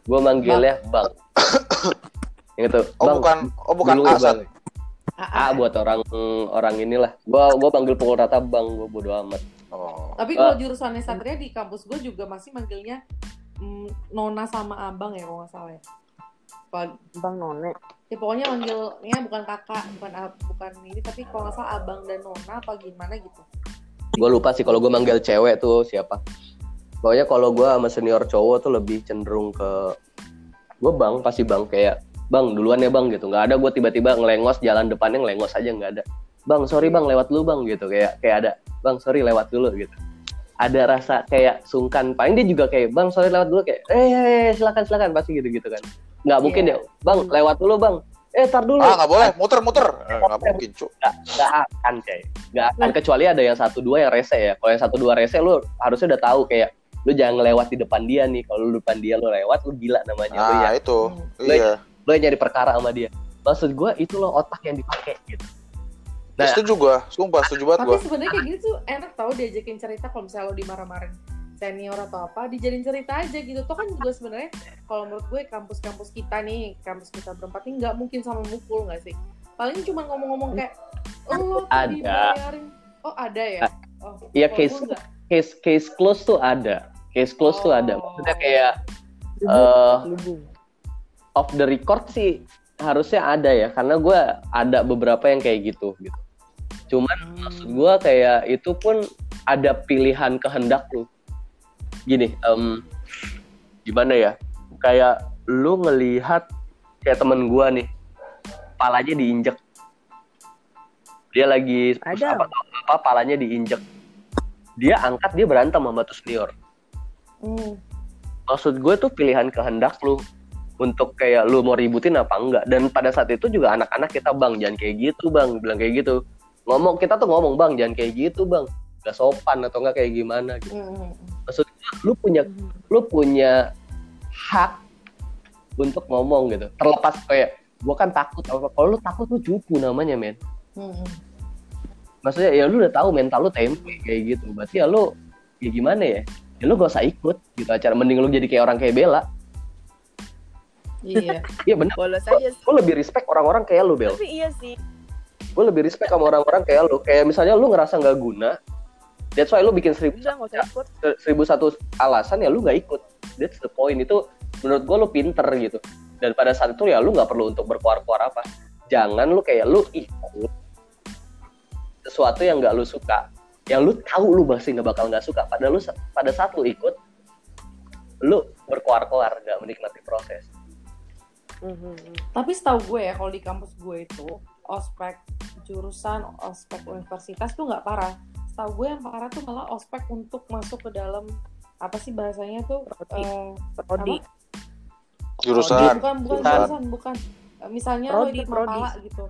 Gue manggilnya bang. Yang gitu Oh bang. bukan, oh bukan dulu, Asad. Bang. A buat orang orang inilah. Gue gue panggil pukul rata bang gue bodo amat. Oh. tapi kalau jurusannya Satria di kampus gue juga masih manggilnya mm, Nona sama Abang ya kalau nggak salah ya? Bang none. Ya pokoknya manggilnya bukan kakak bukan bukan ini tapi kalau nggak salah abang dan nona apa gimana gitu. Gue lupa sih kalau gue manggil cewek tuh siapa. Pokoknya kalau gue sama senior cowok tuh lebih cenderung ke gue bang pasti bang kayak bang duluan ya bang gitu. Nggak ada gue tiba-tiba ngelengos jalan depannya ngelengos aja nggak ada. Bang sorry bang lewat dulu bang gitu. Kayak kayak ada bang sorry lewat dulu gitu ada rasa kayak sungkan. Paling dia juga kayak bang sorry lewat dulu. Kayak eh, eh, eh silakan silakan. Pasti gitu gitu kan. Nggak mungkin Iya. ya bang lewat dulu bang. Eh tar dulu. Ah nggak boleh, muter-muter. Eh, Nggak mungkin cu. nggak nggak akan kayak. Nggak akan. Kecuali ada yang satu dua yang rese ya. Kalau yang satu dua rese lu harusnya udah tahu kayak lu jangan ngelewat di depan dia nih. Kalau lu depan dia lu lewat lu gila namanya lu ya. Ah itu, Hmm. iya. lu yang nyari perkara sama dia. Maksud gue itu loh otak yang dipakai gitu Nah. Setuju gua, sumpah setuju banget Tapi gua. sebenarnya kayak gitu tuh enak tau diajakin cerita kalau misalnya lo dimarah-marahin senior atau apa, dijadiin cerita aja gitu. Tuh kan juga sebenarnya kalau menurut gue kampus-kampus kita nih, kampus kita berempat ini nggak mungkin sama mukul nggak sih? Paling cuma ngomong-ngomong kayak, oh lo Ada. dibayarin. Oh ada ya? Oh, Iya, case- gue case case close tuh ada case close tuh ada Oh. maksudnya kayak eh Lubung. off the record sih harusnya ada ya karena gue ada beberapa yang kayak gitu gitu cuman maksud gue kayak itu pun ada pilihan kehendak lu. Gini em, gimana ya? Kayak lu ngelihat kayak temen gue nih palanya diinjek. Dia lagi Ada. apa apa palanya diinjek. Dia angkat dia berantem sama tuh senior Hmm. maksud gue tuh pilihan kehendak lu untuk kayak lu mau ributin apa enggak. Dan pada saat itu juga anak-anak kita bang jangan kayak gitu bang. Bilang kayak gitu ngomong kita tuh ngomong bang jangan kayak gitu bang. Gak sopan atau enggak kayak gimana gitu. Hmm. maksud gue lu punya lu punya hak untuk ngomong gitu. Terlepas kayak gue kan takut apa. Kalau lu takut lu cupu namanya men. Hmm. maksudnya ya lu udah tahu mental lu tempe kayak gitu. Berarti ya lu ya gimana ya? Ya lu gak usah ikut gitu. Acara mending lu jadi kayak orang kayak Bella. Iya. iya bener. Bolos aja sih. gue lebih respect orang-orang kayak lu Bel. Tapi iya sih. Gue lebih respect sama orang-orang kayak lu. Kayak misalnya lu ngerasa nggak guna that's why lu bikin seribu, Udah ikut. seribu satu alasan ya lu nggak ikut. That's the point. Itu menurut gue lu pinter gitu. Dan pada saat itu ya lu nggak perlu untuk berkuar-kuar apa. Jangan lu kayak lu ikut sesuatu yang nggak lu suka. Yang lu tahu lu pasti nggak bakal nggak suka. Pada lu pada saat lu ikut lu berkuar-kuar nggak menikmati proses. Mhm. Tapi setahu gue ya kalau di kampus gue itu ospek jurusan ospek universitas tuh nggak parah. Setahu gue yang parah tuh malah ospek untuk masuk ke dalam apa sih bahasanya tuh Prodi. eh, Prodi. Jurusan. bukan bukan Jurusan. jurusan bukan misalnya lo Prodi, ikut prodi. mapala gitu.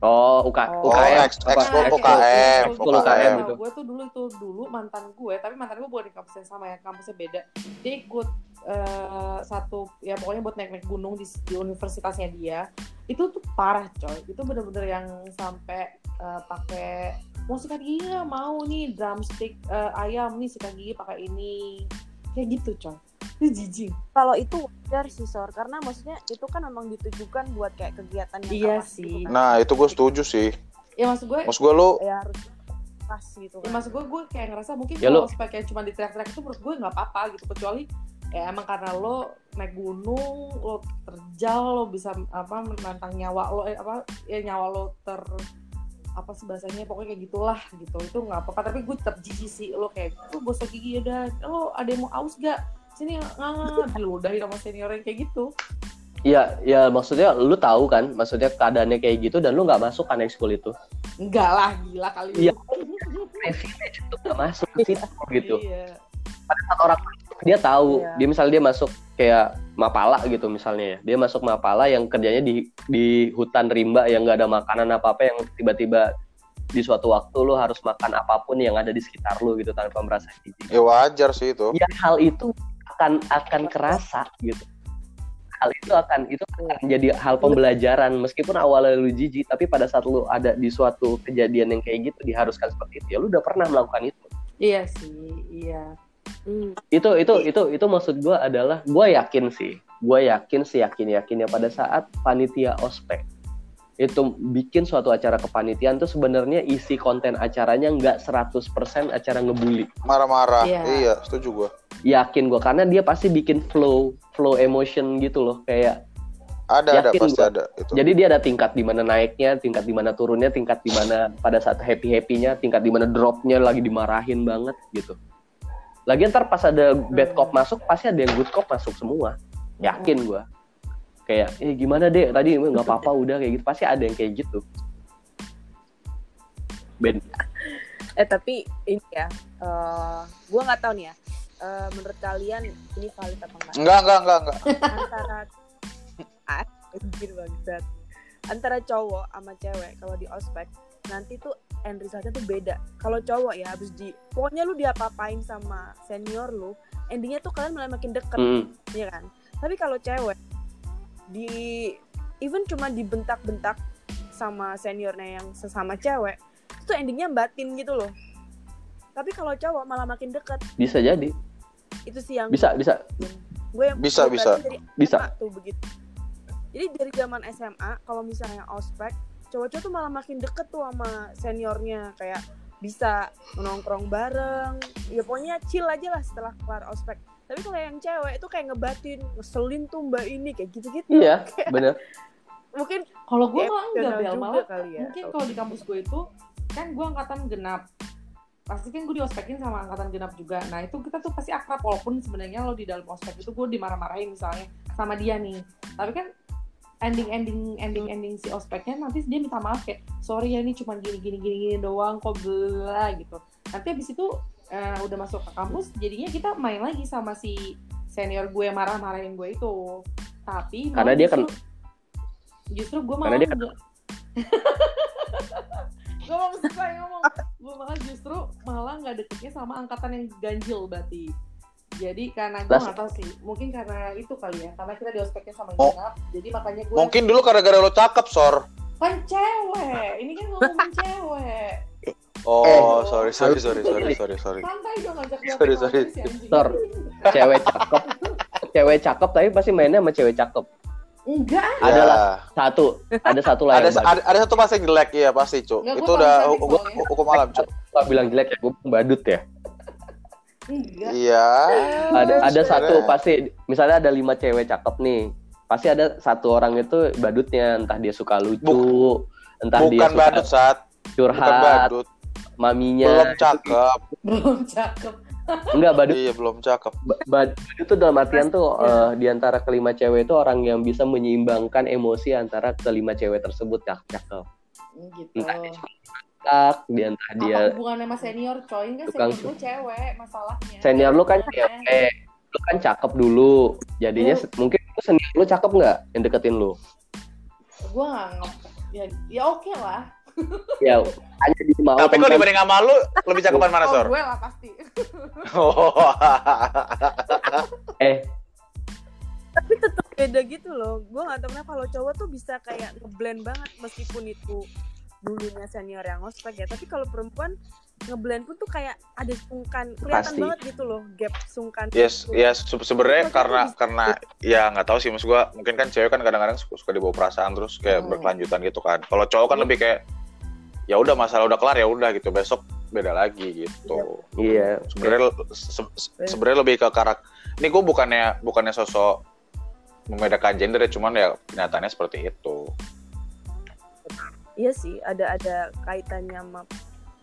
Oh UK, Oh, UKM ex- apa? ekskul Nah, UKM, ekskul UKM UKM. gitu. Gue tuh dulu itu dulu mantan gue, tapi mantan gue bukan di kampus yang sama ya, kampusnya beda. Dia ikut eh, satu ya pokoknya buat naik-naik gunung di, di universitasnya dia. Itu tuh parah coy. Itu bener-bener yang sampai eh, pakai mau sikat gigi nggak mau nih drumstick eh, ayam nih sikat gigi pakai ini kayak gitu coy. Itu jijik. Kalau itu wajar sih Sor, karena maksudnya itu kan memang ditujukan buat kayak kegiatan yang Iya keras sih. gitu kan. Nah itu gue setuju sih. Ya maksud gue Maksud gue lu Ya harus pas gitu Ya kan. maksud gue, gue kayak ngerasa mungkin Ya, kalau lo- ospek yang cuma di teriak-teriak itu menurut gue nggak apa-apa gitu kecuali ya emang karena lo naik gunung lo terjal lo bisa apa menantang nyawa lo eh, apa ya nyawa lo ter apa sih bahasanya pokoknya kayak gitulah gitu itu nggak apa-apa tapi gue tetap jijik sih lo kayak lo gosok gigi ya udah lo ada yang mau aus gak sini nggak diludahin sama senior yang kayak gitu Iya, ya maksudnya lu tahu kan, maksudnya keadaannya kayak gitu dan lu nggak masuk kan ekskul itu. enggak lah gila kali Iya. lu. Privilege itu nggak masuk ke situ gitu. iya. Saat orang dia tahu, Iya. dia misalnya dia masuk kayak Mapala gitu misalnya ya. Dia masuk Mapala yang kerjanya di di hutan rimba yang nggak ada makanan apa-apa yang tiba-tiba di suatu waktu lu harus makan apa pun yang ada di sekitar lu gitu tanpa merasa jijik. ya wajar sih itu. Ya hal itu akan akan kerasa gitu. Hal itu akan itu akan jadi hal pembelajaran meskipun awalnya lu jijik tapi pada saat lu ada di suatu kejadian yang kayak gitu diharuskan seperti itu ya lu udah pernah melakukan itu. iya sih iya Hmm. itu itu itu itu maksud gue adalah gue yakin sih gue yakin sih yakin yakinnya pada saat panitia ospek itu bikin suatu acara kepanitiaan tuh sebenarnya isi konten acaranya nggak 100% acara ngebully Marah-marah. Iya. Iya, setuju gue. yakin gue karena dia pasti bikin flow flow emotion gitu loh kayak Ada ada Yakin pasti gua. ada itu. jadi dia ada tingkat di mana naiknya tingkat di mana turunnya tingkat di mana pada saat happy happynya tingkat di mana dropnya lagi dimarahin banget gitu Lagi ntar pas ada bad cop masuk, pasti ada yang good cop masuk semua. Yakin gua. Kayak, eh gimana deh tadi nggak apa-apa udah kayak gitu. Pasti ada yang kayak gitu. Ben, Eh tapi ini ya, eh gue nggak tahu nih ya. eh, menurut kalian ini valid apa enggak? Enggak, enggak, enggak, enggak. Antara ah, anjir bangsat. Antara cowok sama cewek kalau di ospek nanti tuh end resultnya tuh beda. Kalau cowok ya habis di pokoknya lu diapa-apain sama senior lu, endingnya tuh kalian malah makin deket, Hmm. ya kan? Tapi kalau cewek di even cuma dibentak-bentak sama seniornya yang sesama cewek, itu tuh endingnya batin gitu loh. Tapi kalau cowok malah makin deket, bisa jadi. itu sih yang Bisa, bisa. gue yang Bisa, bisa. dari Bisa. SMA tuh begitu jadi dari zaman SMA kalau misalnya ospek cowok-cowok tuh malah makin deket tuh sama seniornya kayak bisa nongkrong bareng ya pokoknya chill aja lah setelah kelar ospek tapi kalau yang cewek itu kayak ngebatin ngeselin tuh mbak ini kayak gitu-gitu. Iya, bener. mungkin Kalau gue ya, malah enggak bel juga malah kali ya mungkin kalau di kampus gue itu kan gue angkatan genap. Pasti kan gue diospekin sama angkatan genap juga. Nah itu kita tuh pasti akrab. Walaupun sebenarnya lo di dalam ospek itu gue dimarah-marahin misalnya sama dia nih. Tapi kan ending ending ending ending si ospeknya nanti dia minta maaf kayak sorry ya ini cuma gini gini gini gini doang kok bela gitu. Nanti abis itu eh, udah masuk ke kampus jadinya kita main lagi sama si senior gue yang marah-marahin gue itu tapi Karena dia kan- justru, justru gue Karena malah dia kan- gue mau selesai ngomong gue malah justru malah nggak deketnya sama angkatan yang ganjil berarti jadi karena gue nggak tahu sih mungkin karena itu kali ya karena kita diospeknya sama Oh. genap jadi makanya gue Mungkin dulu gara-gara lo cakep, Sor. kan cewek ini kan ngomongin cewek Oh, sorry, sorry, sorry, sorry, sorry, sorry. santai dong ngajak dia Sorry, sorry. Sor. Cewek cakep. Cewek cakep tapi pasti mainnya sama cewek cakep. enggak Ada lah Ya. satu, ada satu lah Ada, ada, ada satu pasti jelek, iya pasti, Cuk. Nggak, Itu udah hukum, hukum alam, Cuk. Gua bilang jelek ya, gue badut ya. enggak Iya. Ada ada satu pasti, misalnya ada lima cewek cakep nih, pasti ada satu orang itu badutnya, entah dia suka lucu, entah dia Bukan suka badut. Bukan curhat, badut. Maminya. Belum cakep. belum cakep Enggak badut, Iya, belum cakep. ba- badut itu dalam artian tuh eh, di antara kelima cewek itu orang yang bisa menyeimbangkan emosi antara kelima cewek tersebut cakep cakep. gitu Entah dia cakep, di antara dia apa hubungannya sama senior coy enggak Tukang senior gue cewek masalahnya senior lu kan Hubungannya. cewek, lu kan cakep dulu, jadinya Lu- mungkin lu senior lu cakep nggak yang deketin lu? gue nggak ya ya oke lah Ya hanya di mau Tapi kalau tentang- dibanding sama lu, lebih cakepan mana, oh Sor? gue lah pasti Oh. eh tapi tetap beda gitu loh gue nggak tahu kenapa kalau cowok tuh bisa kayak ngeblend banget meskipun itu dulunya senior yang ospek ya tapi kalau perempuan ngeblend pun tuh kayak ada sungkan kelihatan Pasti. banget gitu loh gap sungkan Yes, gitu. yes. Se- Sebenarnya karena bisa- karena ya nggak tahu sih maksud gua. Mungkin kan cewek kan kadang-kadang suka, suka dibawa perasaan terus kayak Hmm. berkelanjutan gitu kan. Kalau cowok kan Iya. lebih kayak ya udah masalah udah kelar ya udah gitu. Besok beda lagi gitu. iya Sebenarnya se- se- sebenarnya lebih ke karakter. Ini gua bukannya bukannya sosok membedakan gender ya, cuman ya kenyataannya seperti itu. iya sih ada ada kaitannya sama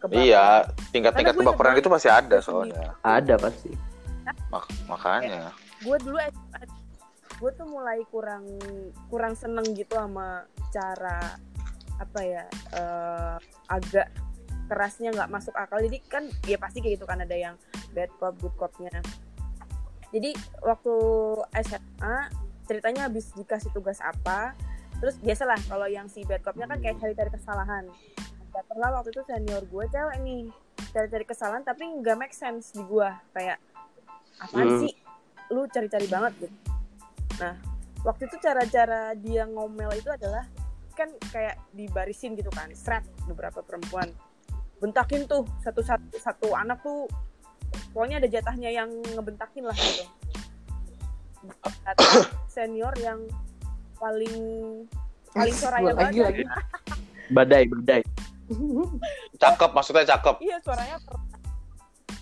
kebaperan. Iya, tingkat-tingkat gue kebaperan itu pasti ada soalnya. ada pasti. Mak- makanya. gue dulu gue tuh mulai kurang kurang seneng gitu sama cara apa ya eh, agak kerasnya nggak masuk akal. Jadi kan ya pasti kayak gitu kan ada yang bad cop good copnya. Jadi waktu SMA ceritanya habis dikasih tugas apa terus biasalah kalau yang si bad copnya kan kayak cari-cari kesalahan. Gak pernah waktu itu senior gue cewek nih cari-cari kesalahan tapi nggak make sense di gue kayak apaan Hmm. sih? Lu cari-cari banget gitu. Nah waktu itu cara-cara dia ngomel itu adalah kan kayak dibarisin gitu kan seret beberapa perempuan. Bentakin tuh satu satu satu anak tuh pokoknya ada jatahnya yang ngebentakin lah gitu. Senior yang paling paling suaranya Lagi, lagi. Badai, badai. Cakep maksudnya cakep. iya suaranya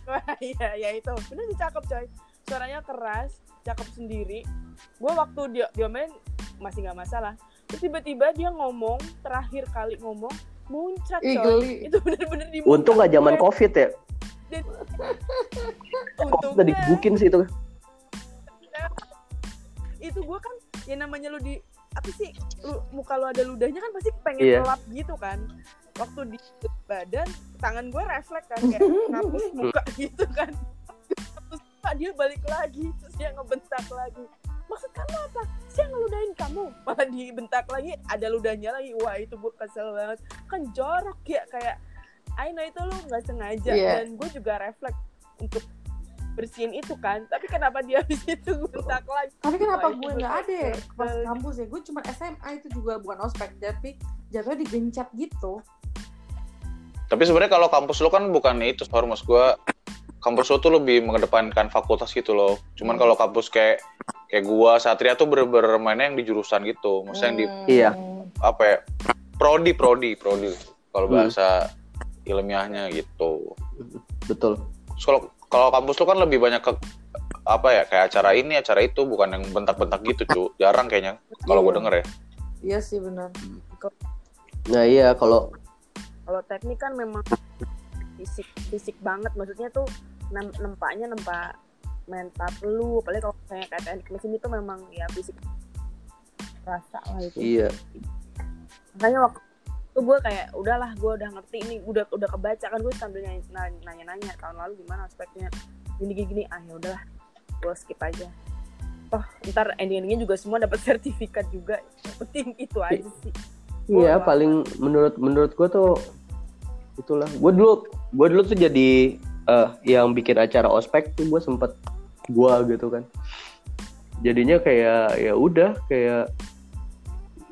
iya ya itu. Bener sih cakep coy. Suaranya keras cakep sendiri. Gue waktu dia dia main masih nggak masalah terus tiba-tiba dia ngomong terakhir kali ngomong muncrat Ih, coy geli. itu bener-bener di Untung nggak zaman covid ya. dan Kok tadi bukin sih itu? itu gue kan ya namanya lu di apa sih lu, muka lu ada ludahnya kan pasti pengen Iya. gelap gitu kan waktu di badan tangan gue refleks kan kayak ngapus muka gitu kan terus Pak, dia balik lagi terus dia ngebentak lagi maksud kamu apa saya ngeludahin kamu malah dibentak lagi ada ludahnya lagi wah itu gue kesel banget kan jorok ya kayak I know itu lu nggak sengaja Iya. dan gue juga refleks untuk bersihin itu kan tapi kenapa dia habis itu bentak lagi Tapi kenapa Wah, gue nggak ada ya pas kampus ya? Gue cuma SMA itu juga bukan ospek, tapi jatuhnya digencet gitu. Tapi sebenarnya kalau kampus lu kan bukan itu, Sor. Mas gue kampus lu tuh lebih mengedepankan fakultas gitu loh. Cuman Hmm. kalau kampus kayak kayak gua Satria tuh bener-bener mainnya yang di jurusan gitu. Maksudnya yang di Iya. apa ya? Prodi, prodi, prodi. Kalau Hmm. bahasa ilmiahnya gitu. Betul. Kalau kalau kampus lu kan lebih banyak ke apa ya kayak acara ini acara itu bukan yang bentak-bentak gitu cu jarang kayaknya kalau gue Iya. denger ya Iya sih benar. Nah iya kalau kalau teknik kan memang fisik fisik banget maksudnya tuh nem- nempaknya nempak mental lu apalagi kalau kayak kayak teknik mesin itu memang ya fisik rasa lah itu. Iya. Makanya waktu itu gue kayak udahlah gue udah ngerti ini udah udah kebaca kan gue sambil nanya nanya tahun lalu gimana aspeknya? Gini gini, gini. ah ya udahlah gue skip aja. Toh ntar ending endingnya juga semua dapat sertifikat juga. Penting itu aja sih. Iya paling menurut menurut gue tuh itulah. Gue dulu gue dulu tuh jadi eh yang bikin acara ospek tuh gue sempet gue gitu kan jadinya kayak ya udah kayak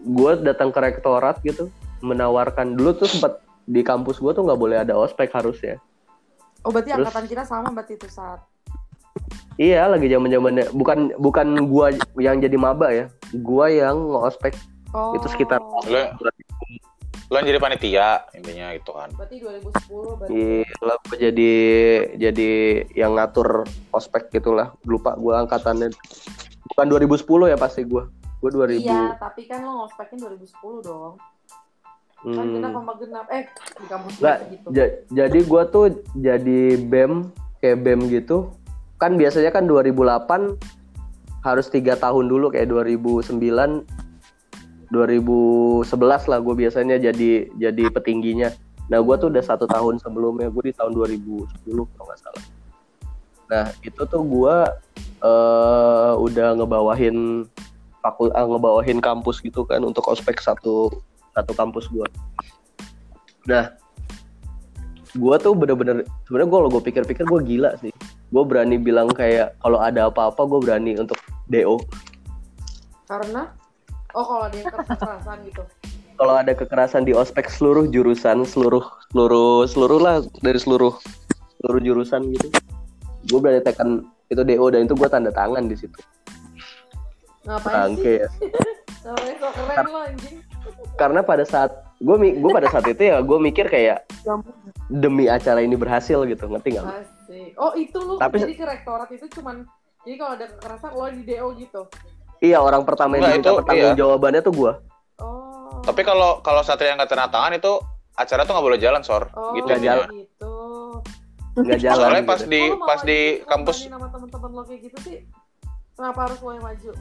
gue datang ke rektorat gitu menawarkan dulu tuh sempet di kampus gue tuh nggak boleh ada ospek harusnya Oh berarti Terus? angkatan kita sama berarti itu saat. iya lagi zaman zamannya bukan bukan gue yang jadi maba ya gue yang ngospek Oh. Itu sekitar- lu yang jadi panitia intinya gitu kan Berarti 2010 berarti. Gila, gue jadi jadi yang ngatur ospek gitulah. Lupa gue angkatannya. Bukan 2010 ya pasti gue. Gue 2000. Iya, tapi kan lo ngospekin 2010 dong. Kan kita Hmm. kompak genap. Eh, di kampus Nggak, gitu. ja- jadi gue tuh jadi BEM kayak BEM gitu. Kan biasanya kan 2008 harus tiga tahun dulu kayak 2009 2011 lah gue biasanya jadi jadi petingginya. Nah gue tuh udah satu tahun sebelumnya gue di tahun 2010 kalau nggak salah. Nah itu tuh gue eh udah ngebawahin fakul ah, ngebawahin kampus gitu kan untuk ospek satu satu kampus gue. Nah gue tuh bener-bener sebenarnya gue kalau gue pikir-pikir gue gila sih. Gue berani bilang kayak kalau ada apa-apa gue berani untuk do. Karena oh kalau ada yang kekerasan gitu. kalau ada kekerasan di ospek seluruh jurusan seluruh seluruh seluruh lah dari seluruh seluruh jurusan gitu gue berani tekan itu do dan itu gue tanda tangan di situ Ngapain bangke sih? ya so keren lo anjing. karena pada saat gue gue pada saat itu ya gue mikir kayak demi acara ini berhasil gitu ngerti nggak. Oh itu lo Tapi- jadi ke rektorat itu cuman jadi kalau ada kekerasan lo di DO gitu. Iya orang pertama yang diminta itu- pertanggung iya. jawabannya tuh gue Oh. tapi kalau kalau satria nggak tanda tangan itu acara tuh nggak boleh jalan sor oh, gitu nggak intinya. jalan. gitu. nggak jalan soalnya gitu. pas di Kok lo pas di kampus korbanin sama temen-temen lo kayak gitu sih. Kenapa harus lo yang maju?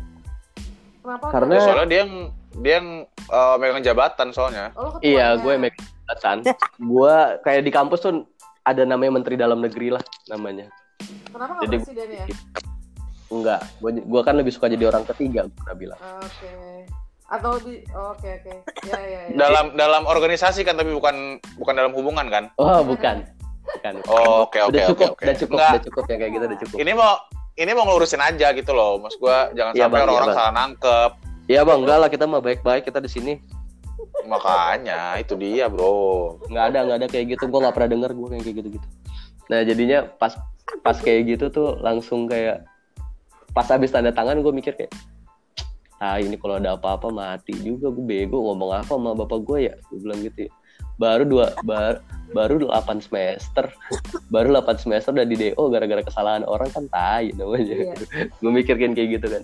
Kenapa? Karena- Ya, soalnya dia yang dia yang eh, megang jabatan soalnya Oh, iya gue yang make jabatan gue kayak di kampus tuh ada namanya menteri dalam negeri lah namanya Kenapa nggak Jadi- presiden ya? Enggak gue gue kan lebih suka jadi orang ketiga gue pernah bilang Oke. Atau lebih oh, oke oke. Ya ya ya. dalam dalam organisasi kan tapi bukan bukan dalam hubungan kan oh bukan bukan oh oke oke oke cukup oke udah cukup Nggak, udah cukup yang kayak gitu udah cukup ini mau ini mau ngelurusin aja gitu loh mas gua jangan Iya, sampai iya, orang-orang Bang. salah nangkep Iya bang, enggak lah kita mah baik-baik kita di sini. makanya itu dia bro Nggak ada nggak ada kayak gitu. Gue nggak pernah denger gue kayak gitu-gitu. Nah jadinya pas pas kayak gitu tuh langsung kayak pas habis tanda tangan gue mikir kayak ah ini kalau ada apa-apa mati juga gue bego ngomong apa sama bapak gue ya gue bilang gitu ya. baru dua bar, baru 8 semester baru 8 semester udah di DO gara-gara kesalahan orang kan tai namanya Iya. gue mikirkan kayak gitu kan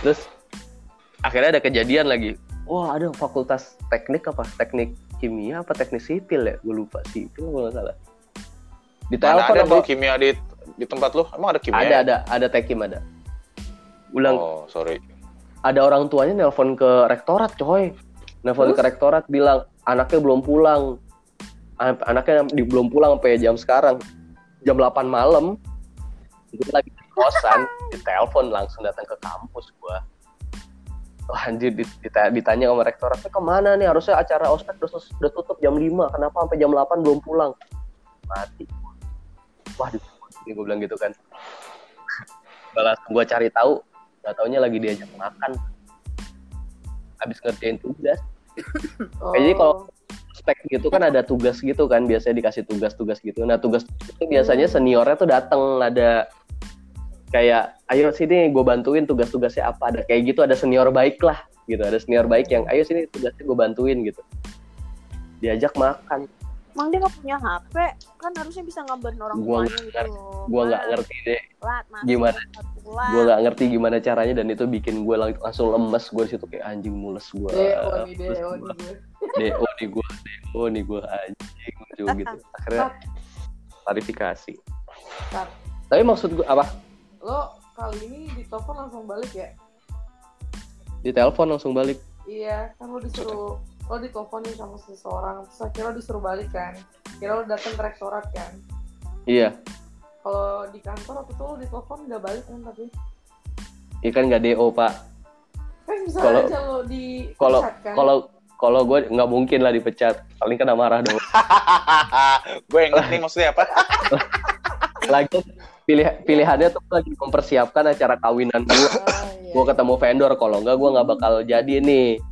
terus akhirnya ada kejadian lagi wah ada fakultas teknik apa teknik kimia apa teknik sipil ya gue lupa sipil kalau nggak salah Di telepon ada apa? kimia di di tempat lu? Emang ada kimia? Ada ada ada tekim ada. Ulang Oh, sorry. ada orang tuanya nelpon ke rektorat coy. Nelpon Terus? ke rektorat bilang anaknya belum pulang. An- anaknya di, belum pulang sampai jam sekarang. Jam 8 malam. Gue lagi di kosan ditelepon langsung datang ke kampus gua. Wah anjir dit- dita- ditanya sama rektorat "Eh, ke mana nih? Harusnya acara ospek udah, udah tutup jam 5 kenapa sampai jam 8 belum pulang? Mati wah di gue bilang gitu kan. Balas gue cari tahu nggak taunya lagi diajak makan. Habis ngerjain tugas. Oh. Jadi kalau- spek gitu kan ada tugas gitu kan biasanya dikasih tugas-tugas gitu. Nah tugas itu biasanya seniornya tuh dateng ada kayak ayo sini gue bantuin tugas-tugasnya apa. Ada kayak gitu ada senior baik lah gitu ada senior baik yang ayo sini tugasnya gue bantuin gitu. Diajak makan Emang dia gak punya HP? Kan harusnya bisa ngabarin orang Gua tuanya gitu ngerti. loh. gue nggak Mat, ngerti deh Lat, Gimana? gue nggak ngerti gimana caranya dan itu bikin gue lang- langsung lemes gue di situ kayak anjing mules gue DO nih, DO nih gue. do nih gue do nih gue anjing lucu gitu akhirnya klarifikasi tat. tapi maksud gue apa Lo kali ini di telepon langsung balik ya? di telepon langsung balik Iya, kan lo disuruh lo diteleponin sama seseorang, terus akhirnya lo disuruh balik kan? Kira lo datang ke rektorat kan? iya Kalau di kantor waktu itu lo ditelepon nggak balik kan tapi ikan nggak do pak kan bisa Kalau- aja lo di kalau kan? kalau kalau gue nggak mungkin lah dipecat paling kena marah dong gue inget nih maksudnya apa? lagi pilih pilihannya tuh lagi mempersiapkan acara kawinan gue Ah, iya. gue ketemu vendor kalau nggak gue nggak bakal jadi nih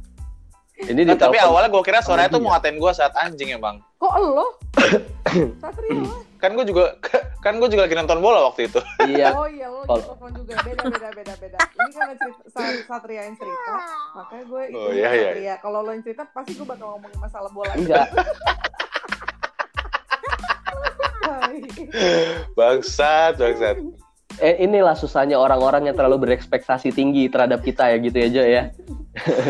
ini di Kan, tapi awalnya gue kira suaranya tuh Iya. mau ngatain gue saat anjing emang. Kok lo? Kan gue juga kan gue juga lagi nonton bola waktu itu. iya Oh iya lo di telepon juga beda beda beda beda. Ini karena cerita Sa- Satria yang cerita, makanya gue Oh, iya, iya. Satria. Kalau lo yang cerita pasti gue bakal ngomongin masalah bola. enggak Bangsat, bangsat. Eh, inilah susahnya orang-orang yang terlalu berekspektasi tinggi terhadap kita ya gitu ya Jo ya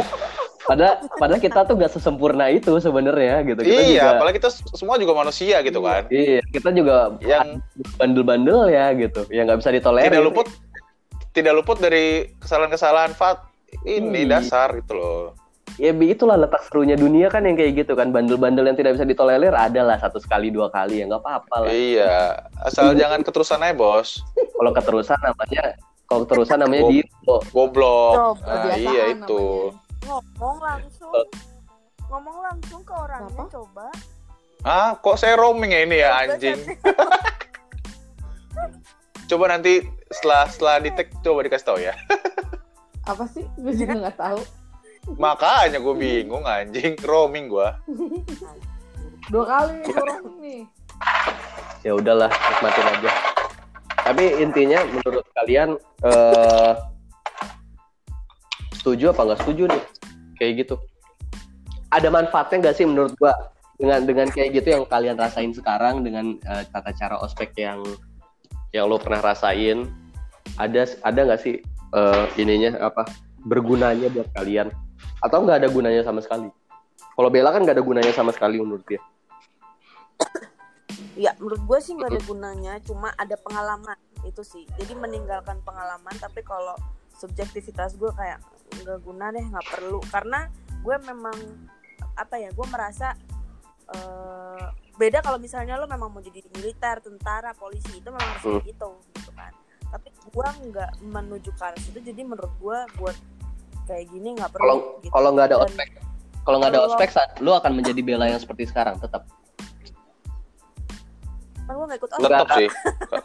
padahal padahal kita tuh gak sesempurna itu sebenarnya gitu kita iya, juga, apalagi kita semua juga manusia gitu kan. iya kita juga Yang bandel-bandel ya gitu yang nggak bisa ditolerir tidak luput tidak luput dari kesalahan-kesalahan Fat. Ini Iya. dasar gitu loh. Ya bi- itulah letak serunya dunia kan yang kayak gitu kan bandel-bandel yang tidak bisa ditolerir adalah satu sekali dua kali ya nggak apa-apa lah Iya, asal jangan keterusan aja, Bos. kalau keterusan namanya kalau keterusan namanya Gua- Dito Goblok. Nah, iya itu. Ngomong langsung. Ngomong langsung ke orangnya Apa? coba. Ah, kok saya roaming ya ini ya anjing. Coba nanti setelah setelah di tag coba dikasih tahu ya. Apa sih? Gue juga nggak tahu. Makanya gue bingung anjing. Roaming gua. Dua kali gue roaming nih. ya udahlah nikmatin aja. Tapi intinya menurut kalian eh setuju apa nggak setuju nih? Kayak gitu. Ada manfaatnya nggak sih menurut gua? Dengan dengan kayak gitu yang kalian rasain sekarang dengan eh, tata cara ospek yang yang lo pernah rasain ada ada nggak sih eh, ininya apa bergunanya buat kalian atau nggak ada gunanya sama sekali kalau Bella kan nggak ada gunanya sama sekali menurut dia Ya menurut gue sih nggak ada gunanya, cuma ada pengalaman itu sih. Jadi meninggalkan pengalaman, tapi kalau subjektivitas gue kayak nggak guna deh, nggak perlu. Karena gue memang apa ya, gue merasa eh, beda kalau misalnya lo memang mau jadi militer, tentara, polisi itu memang harus Hmm. gitu, gitu kan. Tapi gue nggak menuju ke arah situ, jadi menurut gue buat kayak gini nggak perlu. kalau gitu. kalau nggak ada Dan- ospek kalau nggak ada ospek saat lu akan menjadi Bella yang seperti sekarang tetap kan gue ikut. Tetap sih.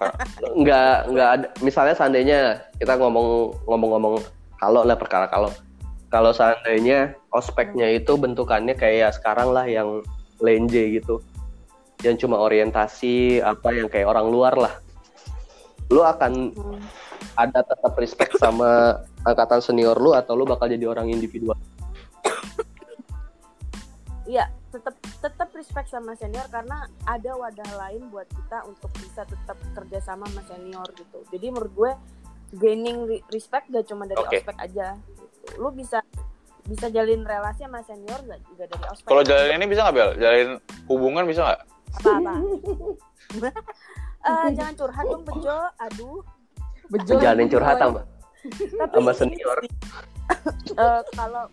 nggak nggak ada misalnya seandainya kita ngomong ngomong-ngomong kalau lah perkara kalau kalau seandainya ospeknya itu bentukannya kayak sekarang lah yang lenje gitu yang cuma orientasi apa yang kayak orang luar lah lu akan Hmm. ada tetap respect sama angkatan senior lu atau lu bakal jadi orang individual Iya, tetap tetap respect sama senior karena ada wadah lain buat kita untuk bisa tetap kerja sama sama senior gitu. Jadi menurut gue gaining re- respect gak cuma dari Oke. ospek aja. Gitu. Lu bisa bisa jalin relasi sama senior gak juga dari ospek. Kalau jalan ini bisa nggak Bel? Jalin hubungan bisa nggak? Apa-apa. Eh, jangan curhat dong Bejo. Aduh. Bejo. Jalanin curhat sama Tapi Sama ini senior. eh, kalau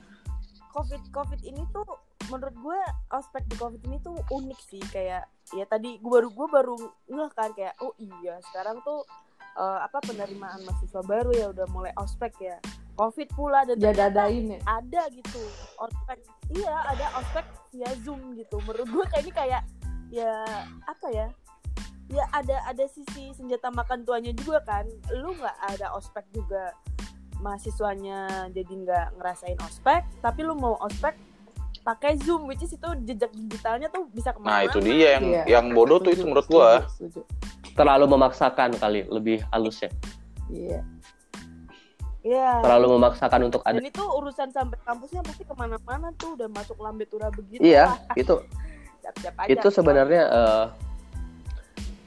covid covid ini tuh menurut gue aspek di covid ini tuh unik sih. Kayak ya tadi gue baru gue baru ngeh kan kayak oh iya sekarang tuh eh, apa penerimaan mahasiswa baru ya udah mulai ospek ya. Covid pula dan ternyata Jadadain ya. ada gitu ospek. Iya ada ospek via zoom gitu. Menurut gue kayak ini kayak ya apa ya ya ada ada sisi senjata makan tuanya juga kan lu nggak ada ospek juga mahasiswanya jadi nggak ngerasain ospek tapi lu mau ospek pakai zoom which is itu jejak digitalnya tuh bisa Nah ke mana itu dia yang Iya. yang bodoh tuh itu Setuju, menurut gua. setuju, setuju. terlalu memaksakan kali lebih halusnya Iya. Iya. terlalu memaksakan untuk ada dan itu urusan sampai kampusnya pasti ke mana-mana tuh udah masuk lambe tura begitu iya lah. itu Siap-siap aja. itu sebenarnya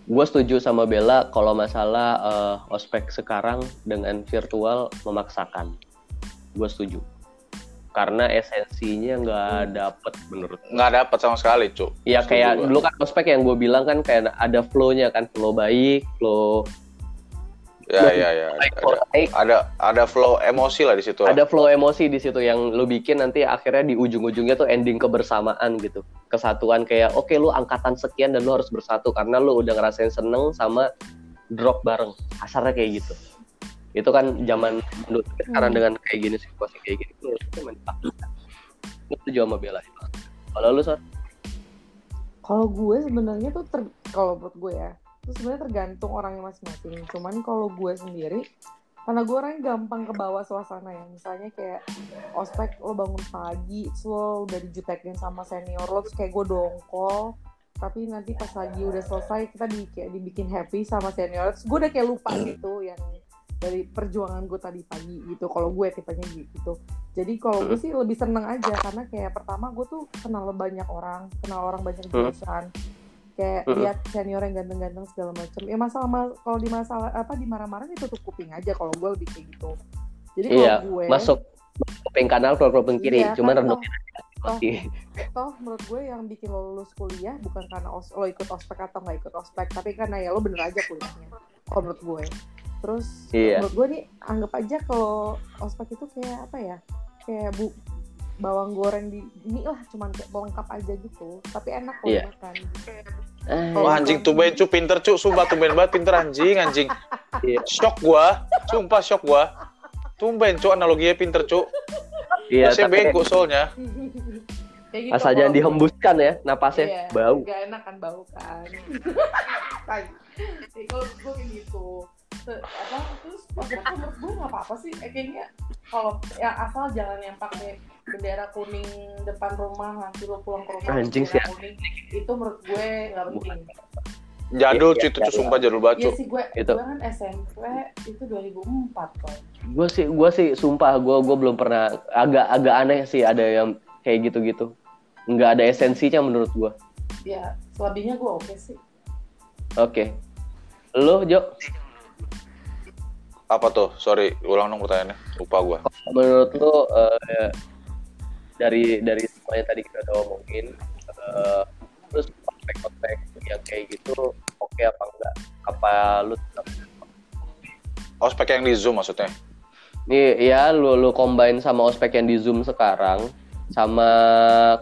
gue setuju sama Bella kalau masalah eh, ospek sekarang dengan virtual memaksakan gue setuju karena esensinya nggak dapet menurut. Nggak dapat sama sekali, Cuk. ya kayak dulu kan ospek yang gue bilang kan kayak ada flow-nya kan flow baik flow Ya, ya, ya. baik, Ada, ada ada flow emosi lah di situ. ada flow emosi di situ yang lu bikin nanti akhirnya di ujung-ujungnya tuh ending kebersamaan gitu. Kesatuan kayak oke lu angkatan sekian dan lu harus bersatu karena lu udah ngerasain seneng sama drop bareng. Kasarnya kayak gitu. Itu kan zaman dulu. Sekarang Hmm. dengan kayak gini situasi kayak gini gue menakutkan gue setuju sama Bella kalau lu Sor Kalau gue sebenarnya tuh ter kalau menurut gue ya, itu sebenarnya tergantung orangnya masing-masing. Cuman kalau gue sendiri karena gue orangnya gampang ke bawah suasana ya. Misalnya kayak ospek lo bangun pagi terus lo udah dijutekin sama senior lo terus kayak gue dongkol. Tapi nanti pas lagi udah selesai kita di, kayak dibikin happy sama senior. Terus gue udah kayak lupa gitu yang dari perjuangan gue tadi pagi gitu. Kalau gue tipenya gitu. Jadi kalau gue sih lebih seneng aja karena kayak pertama gue tuh kenal banyak orang kenal orang banyak Hmm. jurusan kayak Hmm. lihat senior yang ganteng-ganteng segala macam ya masalah ma- kalau di masalah apa di marah-marah tutup kuping aja kalau gue lebih kayak gitu. Jadi kalau iya gue masuk kuping kanan keluar kuping kiri. Iya, cuman kan redupin toh, toh menurut gue yang bikin lo lulus kuliah bukan karena os- lo ikut ospek atau nggak ikut ospek tapi karena ya lo bener aja kuliahnya kalau menurut gue. Terus Iya. menurut gue nih anggap aja kalau ospek itu kayak apa ya kayak bu bawang goreng di mie lah cuman kayak pelengkap aja gitu tapi enak kalau Iya. makan Eh, Oh, Wah anjing tumben cu pinter cu, sumpah tumben banget pinter anjing anjing. Iya. Shock gua, sumpah shock gua. Tumben cu analoginya pinter cu. iya Masih tapi bego soalnya. Kayak gitu asal kalau- jangan dihembuskan ya napasnya Iya, bau Gak enak kan bau kan. Kalau gue kayak gitu. Apa terus menurut gue nggak apa-apa sih. Eh, kayaknya kalau ya asal jangan yang pakai bendera kuning depan rumah nanti lo pulang ke rumah Anjing sih. kuning itu menurut gue nggak penting. Jadul Iya, cu itu sumpah jadul banget Iya sih gue, Itu. gue kan SMP itu 2004 kan. gue sih gue sih sumpah gue gue belum pernah agak agak aneh sih ada yang kayak gitu gitu nggak ada esensinya menurut gue Ya selebihnya gue oke sih. oke lo Jo Apa tuh? Sorry, ulang dong pertanyaannya. Lupa gua. menurut lo eh, dari dari semuanya tadi kita udah ngomongin eh, terus konteks-konteks yang kayak gitu oke apa enggak apa lu Ospek yang di Zoom maksudnya. Nih ya lu lu combine sama ospek yang di Zoom sekarang sama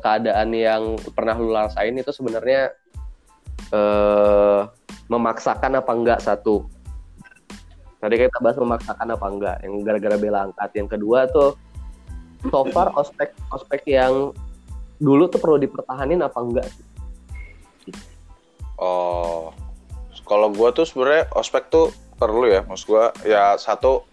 keadaan yang pernah lu rasain itu sebenarnya eh memaksakan apa enggak satu. Tadi kita bahas memaksakan apa enggak yang gara-gara bela angkat. Yang kedua tuh so far ospek ospek yang dulu tuh perlu dipertahanin apa enggak sih? Oh, kalau gua tuh sebenarnya ospek tuh perlu ya, maksud gua ya satu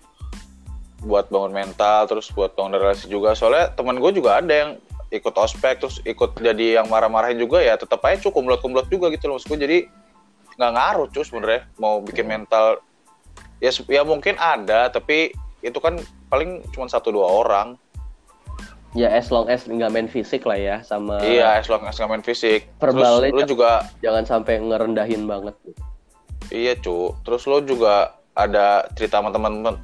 buat bangun mental, terus buat bangun relasi juga. Soalnya teman gue juga ada yang ikut ospek, terus ikut jadi yang marah-marahin juga ya, tetap aja cukup kumlot-kumlot juga gitu loh maksud gue. Jadi nggak ngaruh cuy sebenarnya mau bikin mental. Ya, ya mungkin ada, tapi itu kan paling cuma satu dua orang. Ya as long as nggak main fisik lah ya sama Iya, as long as nggak main fisik. Terus Verbalnya lu juga jangan sampai ngerendahin banget. Iya cu, terus lo juga ada cerita sama teman-teman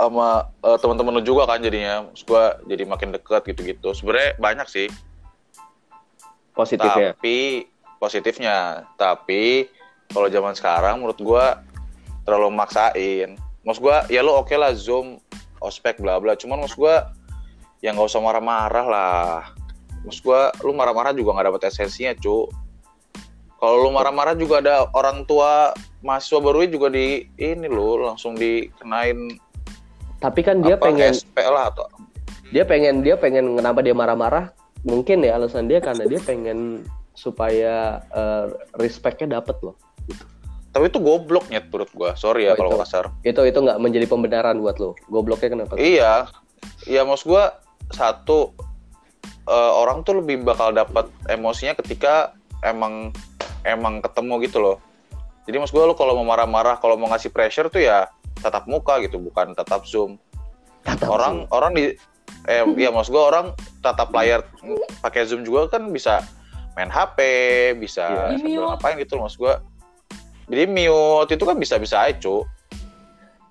sama eh, teman-teman lo juga kan jadinya, gua jadi makin deket gitu-gitu. Sebenarnya banyak sih, Positifnya. tapi positifnya tapi kalau zaman sekarang menurut gua terlalu maksain maksud gua ya lu oke lah zoom ospek bla bla cuman maksud gua ya nggak usah marah-marah lah maksud gua lu marah-marah juga nggak dapet esensinya cu kalau lu marah-marah juga ada orang tua mahasiswa baru juga di ini lo langsung dikenain Tapi kan dia apa, pengen SP lah atau dia pengen dia pengen kenapa dia marah-marah? Mungkin ya alasan dia karena dia pengen supaya eh, respectnya dapet loh. tapi itu goblok nyet menurut gua sorry ya Oh, kalau kasar Itu itu nggak menjadi pembenaran buat lo. Gobloknya kenapa? Iya, iya maksud gua satu eh, orang tuh lebih bakal dapat emosinya ketika emang emang ketemu gitu loh. Jadi maksud gua lu kalau mau marah-marah, kalau mau ngasih pressure tuh ya tatap muka gitu, bukan tatap zoom. Tatap orang orang di eh ya maksud gua orang tatap layar pakai zoom juga kan bisa main HP, bisa sambil Di-mute. ngapain gitu loh maksud gua. Jadi mute itu kan bisa-bisa aja, cu.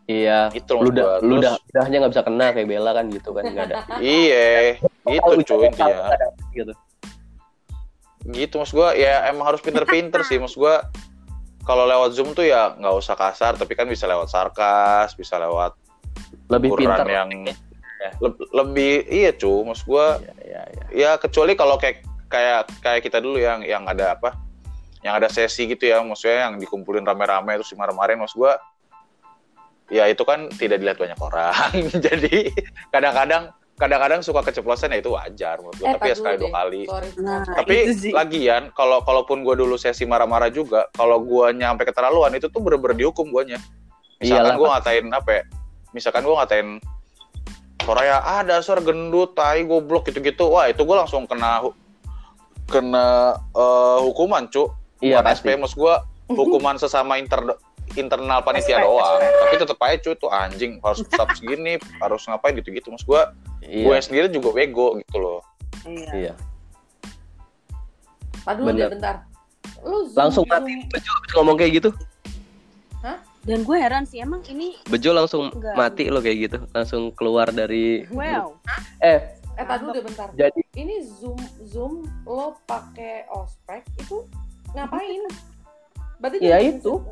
Iya. Gitu Lu udah lu udah udahnya nggak bisa kena kayak Bella kan gitu kan nggak ada. Iya, Tahu cuy nggak dapet gitu. gitu maksud gua ya emang harus pinter-pinter sih maksud gua kalau lewat zoom tuh ya nggak usah kasar tapi kan bisa lewat sarkas bisa lewat Lebih pintar. yang le- lebih iya cu maksud gua Iya, iya, iya. ya kecuali kalau kayak kayak kayak kita dulu yang yang ada apa yang ada sesi gitu ya maksudnya yang dikumpulin rame-rame terus dimarah-marahin maksud gua ya itu kan tidak dilihat banyak orang. Jadi kadang-kadang kadang-kadang suka keceplosan ya itu wajar menurut gua. Tapi ya sekali dua kali. Nah, tapi lagian kalau kalaupun gue dulu sesi marah-marah juga kalau gue nyampe keterlaluan itu tuh bener-bener dihukum guanya. Misalkan gue ngatain apa ya misalkan gue ngatain Soraya ah dasar gendut tai goblok gitu-gitu. Wah itu gue langsung kena hu- kena eh, hukuman cu Iya Bukan pasti. SP maksud gue hukuman sesama inter internal panitia doang tapi tetap aja cu itu anjing harus tetap segini harus ngapain gitu-gitu maksud gue Iya. gue sendiri juga bego gitu loh Iya. Iya. Dulu deh Bener. bentar. Lu zoom, Langsung zoom. mati Bejo habis ngomong kayak gitu. Dan gue heran sih emang ini Bejo langsung Enggak. mati lo kayak gitu. Langsung keluar dari wow. eh Eh, tar dulu deh bentar. jadi Ini zoom zoom lo pakai ospek itu ngapain? Berarti Ya, itu.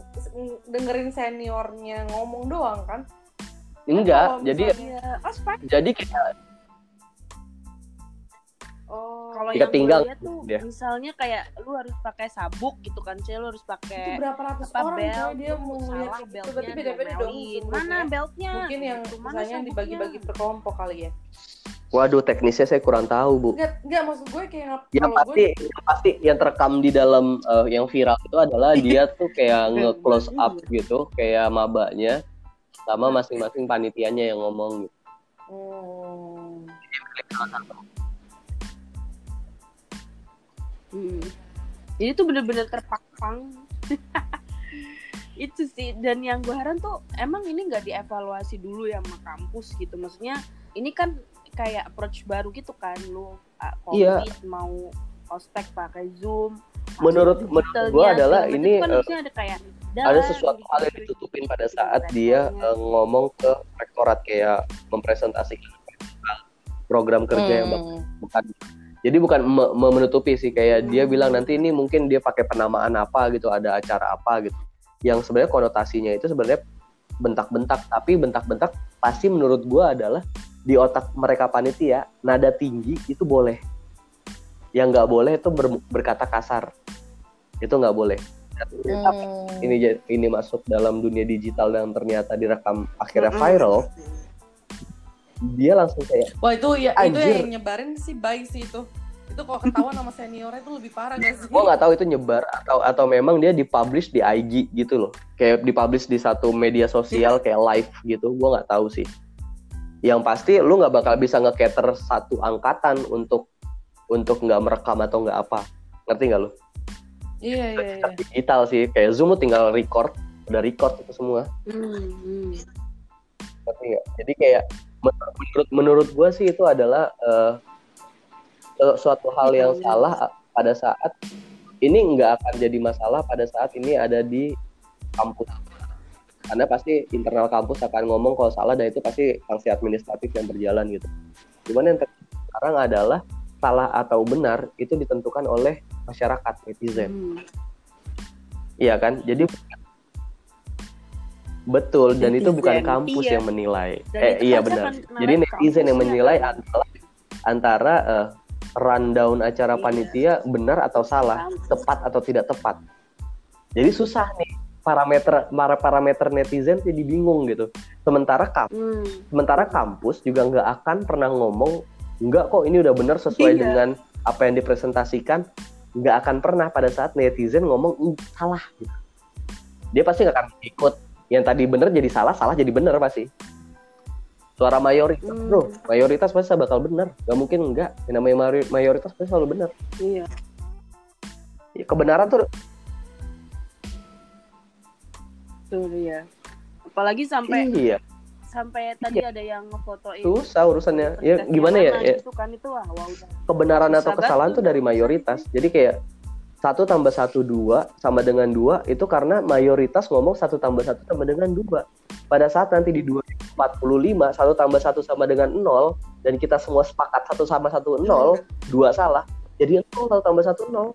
dengerin seniornya ngomong doang kan? enggak, jadi misalnya- Iya, ospek. jadi kita oh, Kalau yang tinggal, tuh dia. misalnya kayak lu harus pakai sabuk gitu kan, Cel, lu harus itu pakai berapa ratus apa orang belt coy dia tuh, mau ngeliat salah itu beltnya berarti beda-beda dong diomelin. zoom Mana beltnya? mungkin yang Gitu, misalnya sabuknya? dibagi-bagi per kelompok kali ya waduh teknisnya saya kurang tahu, Bu. enggak enggak maksud gue kayak Yang pasti gue yang pasti yang terekam di dalam eh, yang viral itu adalah dia tuh kayak nge-close up gitu, kayak mabanya sama masing-masing panitianya yang ngomong gitu. hmm, Hmm. Jadi tuh bener-bener terpakang. itu sih dan yang gue heran tuh emang ini nggak dievaluasi dulu ya sama kampus gitu maksudnya ini kan kayak approach baru gitu kan lu uh, Iya. covid mau ospek pakai zoom Menurut- menurut gua adalah macam. ini, kan harusnya ada kayak Ada sesuatu hal yang gitu. ditutupin pada saat dia eh, ngomong ke rektorat kayak mempresentasikan program kerja yang hmm. bukan jadi bukan me- me- menutupi sih kayak dia bilang nanti ini mungkin dia pakai penamaan apa gitu ada acara apa gitu. Yang sebenarnya konotasinya itu sebenarnya bentak-bentak tapi bentak-bentak pasti menurut gua adalah di otak mereka panitia nada tinggi itu boleh. Yang nggak boleh itu ber- berkata kasar. Itu nggak boleh. Hmm. ini ini masuk dalam dunia digital dan ternyata direkam akhirnya Mm-mm. viral dia langsung kayak Wah itu ya itu Anjir. yang nyebarin sih baik sih itu. Itu kalau ketahuan sama seniornya itu lebih parah gak sih? gue nggak tahu itu nyebar atau atau memang dia dipublish di IG gitu loh kayak dipublish di satu media sosial kayak live gitu gue nggak tahu sih yang pasti lu nggak bakal bisa nge-cater satu angkatan untuk untuk nggak merekam atau nggak apa ngerti nggak lu Iya iya iya. digital sih kayak zoom lu tinggal record udah record itu semua Hmm, hmm. ngerti nggak jadi kayak menurut menurut gue sih itu adalah su- suatu hal yang salah pada saat ini nggak akan jadi masalah pada saat ini ada di kampus. Karena pasti internal kampus akan ngomong kalau salah dan itu pasti sanksi administratif yang berjalan gitu. Cuman yang sekarang adalah salah atau benar itu ditentukan oleh masyarakat netizen. Hmm. iya kan? Jadi betul dan itu bukan Netizen, kampus iya. yang menilai Dan eh iya benar jadi netizen yang kampusnya, menilai kan? adalah antara eh, rundown acara Iya. panitia benar atau salah Kampus. tepat atau tidak tepat jadi susah nih parameter para parameter netizen jadi bingung gitu sementara kampus Hmm. sementara kampus juga nggak akan pernah ngomong nggak kok ini udah benar sesuai Iya. dengan apa yang dipresentasikan nggak akan pernah pada saat netizen ngomong "Ih, salah gitu dia pasti nggak akan ikut yang tadi benar jadi salah salah jadi benar pasti. Suara mayoritas. Hmm. bro mayoritas pasti bakal benar nggak mungkin enggak. Yang namanya mayoritas pasti selalu benar Iya. Ya, kebenaran tuh Tuh dia. Apalagi sampai iya. sampai tadi ada yang ngefotoin susah urusannya. Ya gimana ya, ya. gitu kan itu wah wah udah kebenaran atau kesalahan tuh dari mayoritas. Jadi kayak satu tambah satu dua sama dengan dua itu karena mayoritas ngomong satu tambah satu sama dengan dua. Pada saat nanti di 2045 satu tambah satu sama dengan nol dan kita semua sepakat satu sama satu nol dua salah jadi nol satu tambah satu nol.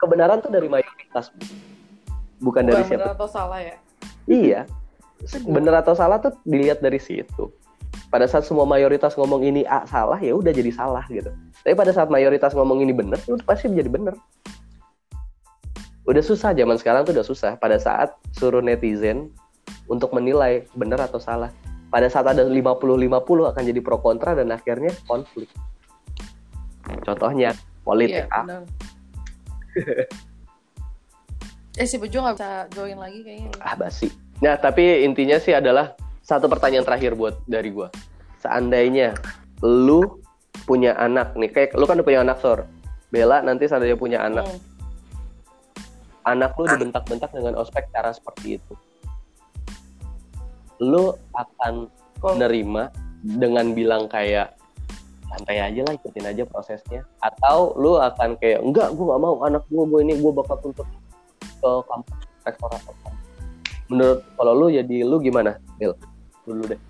Kebenaran tuh dari mayoritas bukan dari Bukan siapa. benar atau salah ya Iya. Bener atau salah tuh dilihat dari situ. Pada saat semua mayoritas ngomong ini A salah ya udah jadi salah gitu. Tapi pada saat mayoritas ngomong ini bener, itu pasti menjadi bener. Udah susah zaman sekarang tuh udah susah. Pada saat suruh netizen untuk menilai bener atau salah. Pada saat ada 50-50 akan jadi pro kontra dan akhirnya konflik. Contohnya politik Iya, ah. benar. eh si Bejo nggak bisa join lagi kayaknya. ah basi. Nah, tapi intinya sih adalah satu pertanyaan terakhir buat dari gua. Seandainya lu punya anak nih, kayak lu kan udah punya anak sor. Bella nanti seandainya punya anak, Hmm. anak lu dibentak-bentak dengan ospek cara seperti itu. Lu akan Kalau- nerima dengan bilang kayak santai aja lah ikutin aja prosesnya atau lu akan kayak enggak gua nggak mau anak gua gua ini gua bakal tuntut ke kampus rektor atau kampus." menurut kalau lu jadi lu gimana Bill dulu deh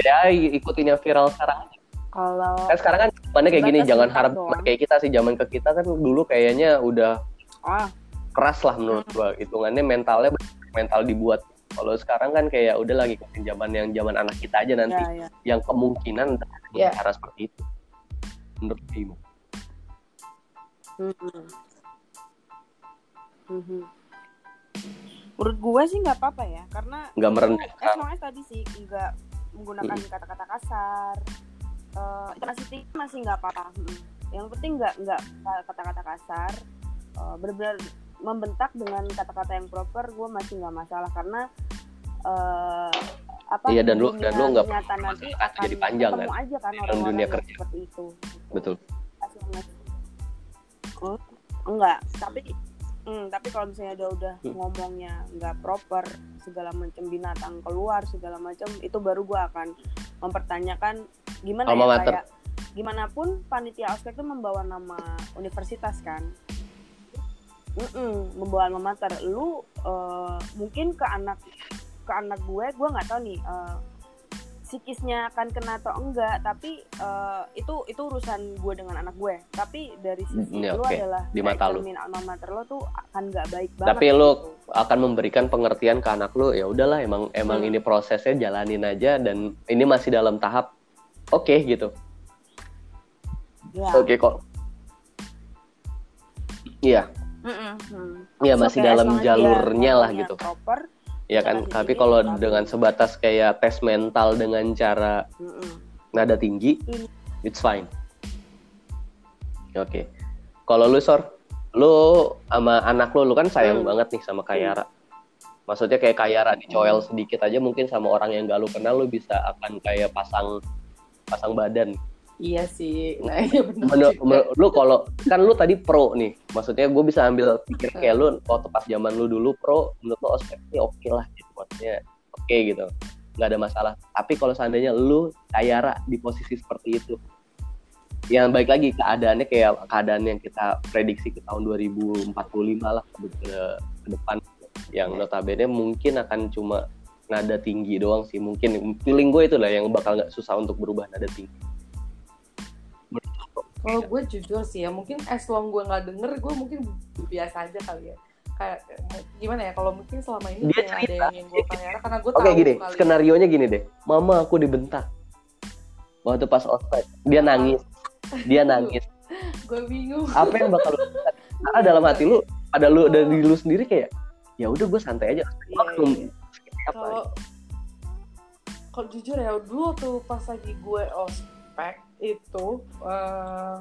ya ikutin yang viral sekarang kalau kan sekarang kan zamannya kayak gini jangan harap doang. kayak kita sih zaman ke kita kan dulu kayaknya udah ah keras lah menurut gua hitungannya mentalnya mental dibuat kalau sekarang kan kayak udah lagi ikutin zaman yang zaman anak kita aja nanti ya ya yang kemungkinan Ya. cara seperti itu menurut lu gimana? Mhm. Mhm. Menurut gue sih nggak apa-apa ya karena Nggak merendahkan. eh, makanya tadi sih nggak menggunakan kata-kata kasar Eh, masih tinggi masih nggak apa-apa yang penting nggak nggak kata-kata kasar Eh, benar-benar membentak dengan kata-kata yang proper gue masih nggak masalah karena eh, apa Iya, dan lu- dan lu nggak nanti akan jadi panjang, kan? aja kan Dalam orang-orang dunia kerja. seperti itu betul enggak tapi hmm, tapi kalau misalnya udah udah Hmm. ngomongnya nggak proper segala macam binatang keluar segala macam itu baru gua akan mempertanyakan gimana Alma ya kayak gimana pun panitia ospek itu membawa nama universitas kan? Mm-mm, membawa alma mater. Lu eh, mungkin ke anak ke anak gue gue nggak tahu nih eh, psikisnya akan kena atau enggak tapi eh, itu itu urusan gue dengan anak gue tapi dari sisi ya, lu oke. adalah Di mata lu. alma mater lo tuh akan nggak baik banget Tapi lu gitu. akan memberikan pengertian ke anak lu ya udahlah emang emang Hmm. ini prosesnya jalanin aja dan ini masih dalam tahap oke gitu ya oke kok iya hmm. iya So, masih kayak dalam jalurnya lah gitu proper ya kan? Tapi sendiri, kalau dengan sebatas kayak tes mental dengan cara mm-mm. nada tinggi Ini. it's fine. Oke. Kalau lu sor? Lu sama anak lu lu kan sayang Hmm. banget nih sama Kayara. Maksudnya kayak Kayara dicoel sedikit aja mungkin sama orang yang gak lu kenal lu bisa akan kayak pasang pasang badan Iya sih. Nah, iya benar. Menur- juga. menur- lu kalau kan lu tadi pro nih maksudnya gue bisa ambil pikir kayak lu waktu pas zaman lu dulu pro menurut lu ospek ini oke lah gitu maksudnya oke gitu nggak ada masalah tapi kalau seandainya lu Kayara di posisi seperti itu yang baik lagi keadaannya kayak keadaan yang kita prediksi ke tahun 2045 lah ke- ke depan yang notabene mungkin akan cuma nada tinggi doang sih mungkin feeling gue itu lah yang bakal nggak susah untuk berubah nada tinggi Kalau gue jujur sih ya, mungkin as long gue nggak denger, gue mungkin biasa aja kali ya. Kayak gimana ya? Kalau mungkin selama ini Dia kayak ada cerita. yang, yang gue pelihara karena gue oke tahu gini kali. ya. skenario nya gini deh mama aku dibentak waktu pas ospek dia nangis dia nangis Gue bingung. apa yang bakal lu karena dalam hati lu ada lu dari lu sendiri kayak ya udah gue santai aja Iya, belum iya. apa Kalau kalau jujur ya dulu tuh pas lagi gue ospek itu eh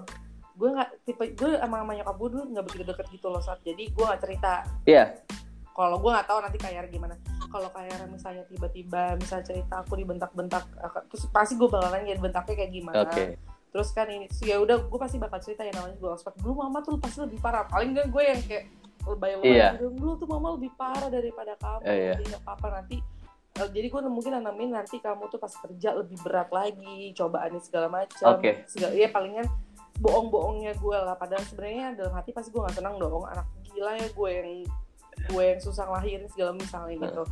gue nggak tipe gue emang sama nyokap gue dulu nggak begitu deket gitu loh saat jadi gue nggak cerita. Iya. Kalau gue nggak tahu nanti kayak gimana. Kalau kayak misalnya tiba-tiba misalnya cerita aku dibentak-bentak eh, terus pasti gue bakal nanya dibentaknya kayak gimana. Oke. Terus kan ini ya udah gue pasti bakal cerita ya namanya gue. Ospek dulu mama tuh pasti lebih parah. Paling gak gue yang kayak lebay-lebay Iya. gitu, dulu tuh mama lebih parah daripada kamu Iya, iya. jadi apa-apa nanti jadi gue mungkin nanamin nanti kamu tuh pas kerja lebih berat lagi cobaannya segala macam Oke. segala ya palingan bohong-bohongnya gue lah. Padahal sebenarnya dalam hati pasti gue nggak senang dong. Anak gila ya gue yang gue yang susah ngelahirin segala misalnya gitu.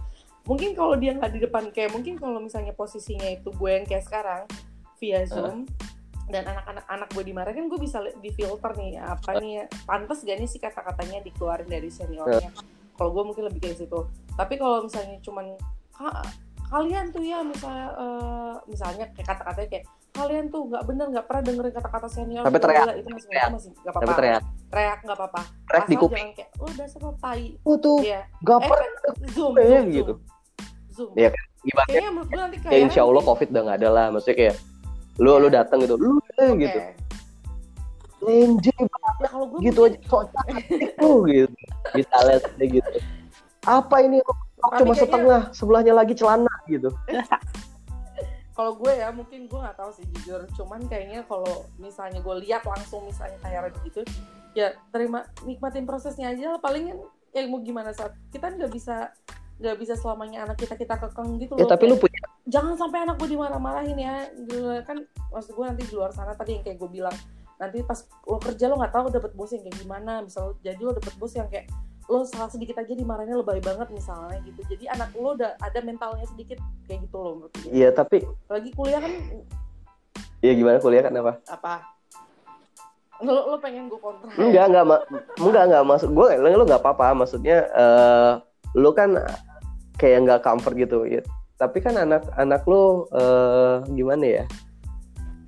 Mungkin kalau dia nggak di depan kayak mungkin kalau misalnya posisinya itu gue yang kayak sekarang via zoom dan anak-anak anak gue dimarahin gue bisa di filter nih apa nih ya, pantas gak nih sih kata-katanya dikeluarin dari seniornya? Kalau gue mungkin lebih kayak situ. Tapi kalau misalnya cuman "Kak, kalian tuh ya misalnya eh, misalnya kayak kata-katanya kayak kalian tuh nggak bener nggak pernah dengerin kata-kata senior Tapi teriak. Gila, itu masih Teriak. masih nggak apa-apa. teriak. Teriak nggak apa-apa. Teriak di kuping. jangan kayak lo dasar lo tai. Oh tuh. Iya. gak eh pernah. kan zoom Eh, zoom, gitu. zoom. Iya kan? gimana? Kayaknya menurut gue nanti ya kayak insya Allah covid udah nggak ada lah. Maksudnya kayak lu lu datang gitu lu eh, gitu. Lenje ya kalau gue gitu aja. Sok itu gitu. Misalnya kayak gitu. Apa ini rok cuma kayaknya- setengah sebelahnya lagi celana gitu. Kalau gue ya mungkin gue nggak tahu sih jujur. Cuman kayaknya kalau misalnya gue lihat langsung misalnya kayak gitu ya terima nikmatin prosesnya aja lah. Paling kan ya mau gimana saat kita nggak bisa nggak bisa selamanya anak kita kita kekang gitu ya loh tapi lu punya jangan sampai anak gue dimarah-marahin ya. Kan maksud gue nanti di luar sana tadi yang kayak gue bilang nanti pas lo kerja lo nggak tahu dapet bos yang kayak gimana. Misal jadi lo dapet bos yang kayak lo salah sedikit aja dimarahinnya lebay banget misalnya gitu. Jadi anak lo udah ada mentalnya sedikit kayak gitu loh menurut gue. Iya tapi lagi kuliah kan ya gimana? Kuliah kan apa? Apa? Lo lo pengen gue kontra? Enggak enggak ma- enggak enggak. Maksud gue lu nggak apa-apa. Maksudnya eh lu kan kayak nggak comfort gitu ya tapi kan anak anak lu eh gimana ya?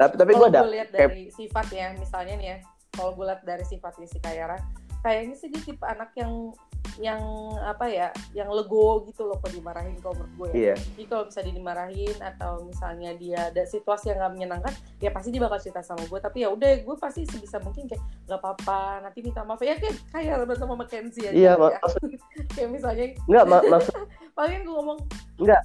Tapi tapi gue ada gue lihat kayak- dari sifatnya misalnya nih ya. Kalau gue lihat dari sifatnya si Kayara kayaknya sih dia tipe anak yang yang apa ya yang legowo gitu loh kalau dimarahin kalau menurut gue ya. iya jadi kalau misalnya dimarahin atau misalnya dia ada situasi yang gak menyenangkan ya pasti dia bakal cerita sama gue tapi ya udah gue pasti sebisa mungkin kayak nggak apa-apa nanti minta maaf ya kayak kayak berantem sama Mackenzie aja iya ya. mak- maksud kayak misalnya enggak mak- maksud paling gue ngomong Enggak.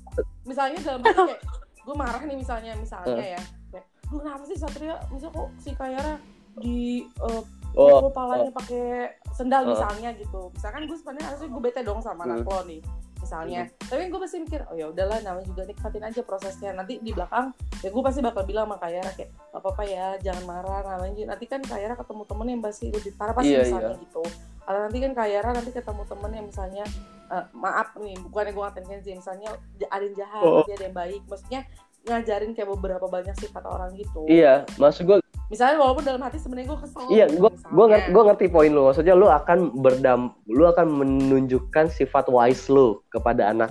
misalnya dalam kayak gue marah nih misalnya misalnya ya kayak lu kenapa sih Satria misal kok si Kayara di uh, oh pukul palanya pakai sendal Oh. misalnya gitu. Misalkan gue sebenarnya harusnya gue bete dong sama anak Hmm. lo nih misalnya. Tapi gue pasti mikir oh ya udahlah namanya juga nikmatin aja prosesnya. Nanti di belakang ya gue pasti bakal bilang sama Kayara kayak gak apa-apa ya jangan marah namanya nanti kan Kayara ketemu temen yang pasti lebih parah pasti Iya, misalnya gitu. Atau nanti kan Kayara nanti ketemu temen yang misalnya eh, maaf nih bukannya gue ngatain Kenzi misalnya ada yang jahat Oh. ada yang baik. Maksudnya ngajarin kayak beberapa banyak sifat orang gitu. Iya maksud gue misalnya walaupun dalam hati sebenarnya gue kesel Iya, misalnya. gua ngerti, gua ngerti poin lu. Maksudnya lu akan berdam, lu akan menunjukkan sifat wise lu kepada anak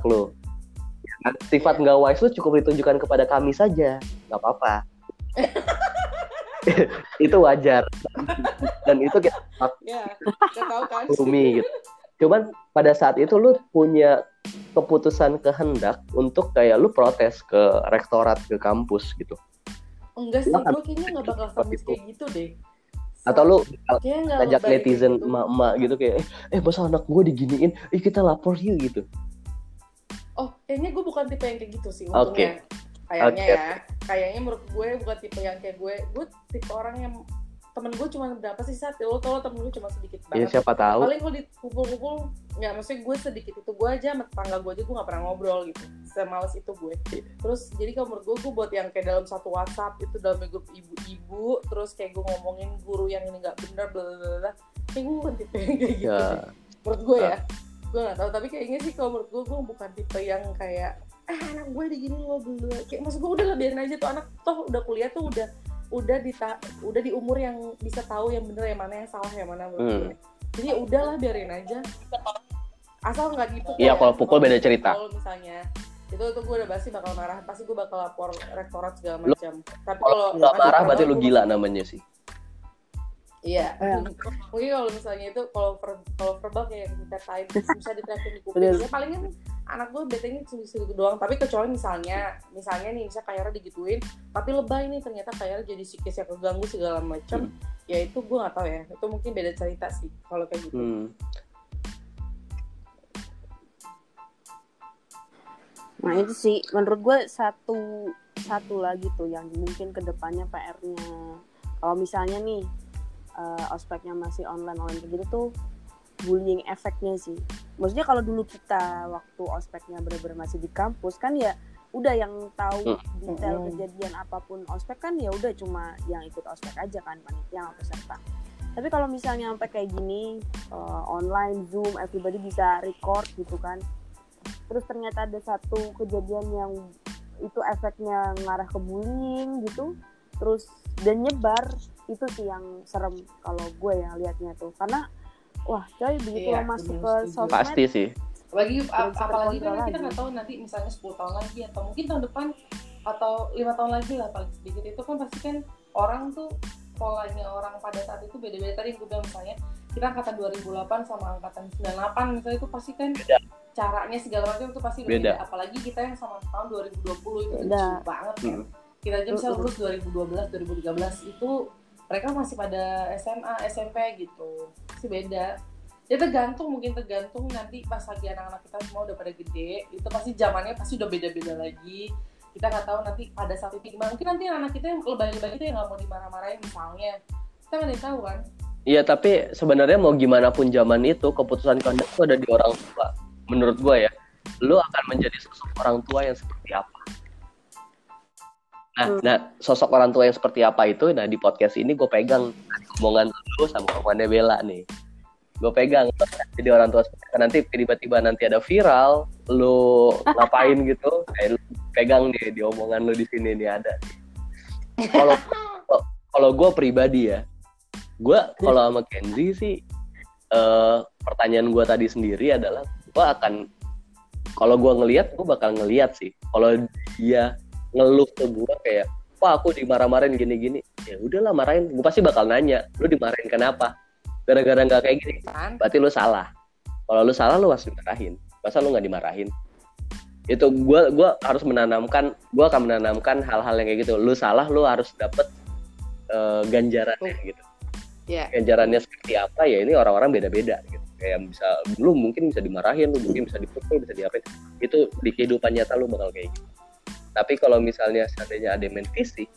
kan? Sifat nggak wise lu cukup ditunjukkan kepada kami saja, nggak apa-apa. itu wajar dan itu kita gak tahu kan maklumi gitu. Cuman pada saat itu lu punya keputusan kehendak untuk kayak lu protes ke rektorat ke kampus gitu. Enggak sih gue kayaknya nggak bakal sampai kayak gitu deh. Atau lu ngajak netizen gitu. emak-emak gitu kayak eh masa anak gue diginiin, eh kita lapor yuk gitu. oh kayaknya gue bukan tipe yang kayak gitu sih untungnya. Kayaknya Oke. ya. Kayaknya menurut gue bukan tipe yang kayak gue. Gue tipe orang yang temen gue cuma berapa sih saat lo tau temen gue cuma sedikit Ya banget. siapa tahu. paling kalau dipukul-pukul ya maksudnya gue sedikit itu gue aja sama tetangga gue aja gue gak pernah ngobrol gitu. Semales itu gue. Terus jadi kalau menurut gue gue buat yang kayak dalam satu WhatsApp itu dalam grup ibu-ibu terus kayak gue ngomongin guru yang ini nggak benar bla bla bla kayak gue bukan tipe yang kayak gitu. Ya. menurut gue ya. Gue gak tahu tapi kayaknya sih kalau menurut gue gue bukan tipe yang kayak ah anak gue digini lo dulu kayak maksud gue udah lah biarin aja tuh anak toh udah kuliah tuh udah udah di ta- udah di umur yang bisa tahu yang bener yang mana yang salah yang mana Hmm. jadi ya udahlah biarin aja asal nggak dipukul Iya, ya. kalau pukul beda cerita. Pukul misalnya itu itu gue udah pasti bakal marah pasti gue bakal lapor rektorat segala macam tapi Kalau kalau nggak marah berarti lu gila namanya sih. Iya. Iya. Mungkin kalau misalnya itu kalau ver- kalau verbal kayak kita kain bisa diterapin di kuping. Ya paling kan anak gue betenya cuma segitu doang. Tapi kecuali misalnya, misalnya nih, misalnya kayaknya digituin, tapi lebay nih ternyata kayaknya jadi psikisnya keganggu segala macam. Ya itu gue nggak tahu ya. Itu mungkin beda cerita sih kalau kayak gitu. Hmm. Nah itu sih menurut gue satu satu lagi tuh yang mungkin ke depannya PR-nya kalau misalnya nih eh, ospeknya masih online online kayak gitu tuh bullying efeknya sih. Maksudnya kalau dulu kita waktu ospeknya bener-bener masih di kampus kan ya udah yang tahu detail Mm-mm. kejadian apa pun ospek kan ya udah cuma yang ikut ospek aja kan panitia sama peserta. Tapi kalau misalnya sampai kayak gini eh, online zoom everybody bisa record gitu kan terus ternyata ada satu kejadian yang itu efeknya ngarah ke bullying gitu terus dan nyebar itu sih yang serem kalau gue yang liatnya tuh karena wah coy begitu Iya, lo masuk ke sosmed Pasti sih. Lagi ap- apalagi kan kita nggak tahu nanti misalnya 10 tahun lagi atau mungkin tahun depan atau lima tahun lagi lah paling sedikit itu kan pasti kan orang tuh polanya orang pada saat itu beda-beda tadi yang gue bilang misalnya kita angkatan 2008 sama angkatan 98 misalnya itu pasti kan Beda. caranya segala macam itu pasti Beda. beda. apalagi kita yang sama tahun 2020 itu Beda. banget kan Hmm. kita aja bisa lulus 2012 2013 itu mereka masih pada SMA SMP gitu. Sih beda. Ya tergantung mungkin tergantung nanti pas lagi anak-anak kita semua udah pada gede itu pasti zamannya pasti udah beda-beda lagi. Kita nggak tahu nanti pada saat itu gimana. Mungkin nanti anak kita yang lebay-lebay itu yang nggak mau dimarah-marahin misalnya. Kita nggak yang tahu kan? Iya, tapi sebenarnya mau gimana pun zaman itu, keputusan kehendak itu ada di orang tua. Menurut gua ya, lu akan menjadi sosok orang tua yang seperti. Nah, Hmm. nah sosok orang tua yang seperti apa itu, nah di podcast ini gue pegang omongan lu sama omongannya Bella nih. Gue pegang, jadi orang tua nanti tiba-tiba nanti ada viral, lu ngapain gitu, kayak lu pegang nih di omongan lu di sini nih ada. Kalau kalau gue pribadi ya, gue kalau sama Kenzi sih eh, pertanyaan gue tadi sendiri adalah gue akan kalau gue ngelihat gue bakal ngelihat sih kalau dia ngeluh ke gue kayak wah aku dimarah-marahin gini-gini. Ya udahlah marahin. Gue pasti bakal nanya lu dimarahin kenapa? Gara-gara nggak kayak gini. Berarti lu salah. Kalau lu salah lu harus dimarahin. Masa lu nggak dimarahin? Itu gue gua harus menanamkan gue akan menanamkan hal-hal yang kayak gitu. Lu salah lu harus dapet eh, ganjarannya gitu. Ya. Ganjarannya seperti apa ya ini orang-orang beda-beda gitu. Kayak bisa lu mungkin bisa dimarahin lu mungkin bisa dipukul bisa diapain. Itu di kehidupan nyata lu bakal kayak gitu tapi kalau misalnya seandainya ada main fisik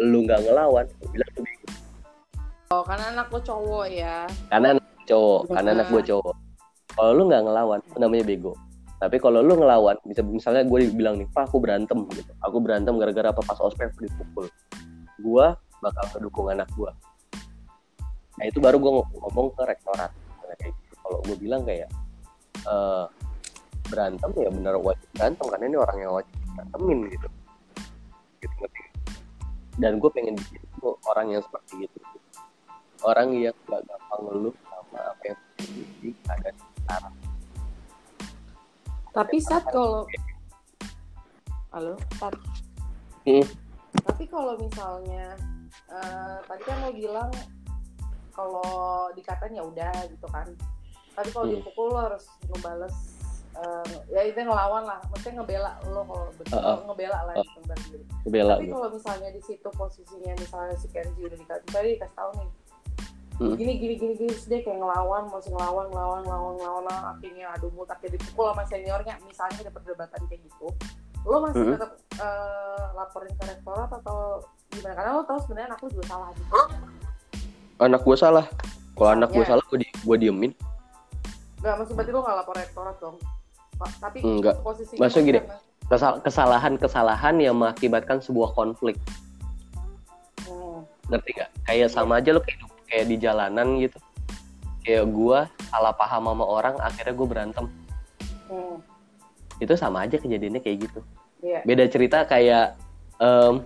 lu nggak ngelawan lu bilang lu bego oh karena anak lo cowok ya. Karena anak cowok karena anak gue cowok. Kalau lu nggak ngelawan itu namanya bego. Tapi kalau lu ngelawan bisa misalnya gue bilang nih pak aku berantem gitu. Aku berantem gara-gara apa? Pas ospek dipukul. Gue bakal ngedukung anak gue nah itu baru gue ngomong ke rektorat. Kayak gitu. kalau gue bilang kayak eh, berantem ya benar wajib berantem karena ini orang yang wajib berantemin gitu gitu ngerti dan gue pengen bikin tuh orang yang seperti itu orang yang gak gampang ngeluh sama apa yang terjadi di keadaan sekarang tapi saat kalau halo Tat. Hmm. tapi kalau misalnya eh, tadi kan lo bilang kalau dikatain ya udah gitu kan tapi kalau Hmm. dipukul lo harus ngebales eh, ya itu ngelawan lah. Maksudnya ngebela lo kalau betul Uh-uh. ngebela lah Uh. itu berarti bela tapi gue kalau misalnya di situ posisinya misalnya si Kenji udah dikasih tadi dikasih tahu nih. Hmm. gini gini gini gini dia kayak ngelawan masih ngelawan ngelawan ngelawan ngelawan ngelawan, akhirnya adu mulut akhirnya dipukul sama seniornya. Misalnya ada perdebatan kayak gitu lo masih Hmm. tetap eh, laporin ke rektorat atau gimana? Karena lo tahu sebenarnya anak lo juga salah gitu. Anak gue salah. Kalau anak gue salah gue di gue diemin. Nggak maksud berarti lo nggak lapor rektorat dong Pak, tapi Enggak. posisi Maksudnya gini. Kesal- kesalahan-kesalahan yang mengakibatkan sebuah konflik. Hmm. ngerti gak kayak sama aja lo kayak kayak di jalanan gitu. Kayak gue salah paham sama orang akhirnya gue berantem. Hmm. itu sama aja kejadiannya kayak gitu. Iya. beda cerita kayak em,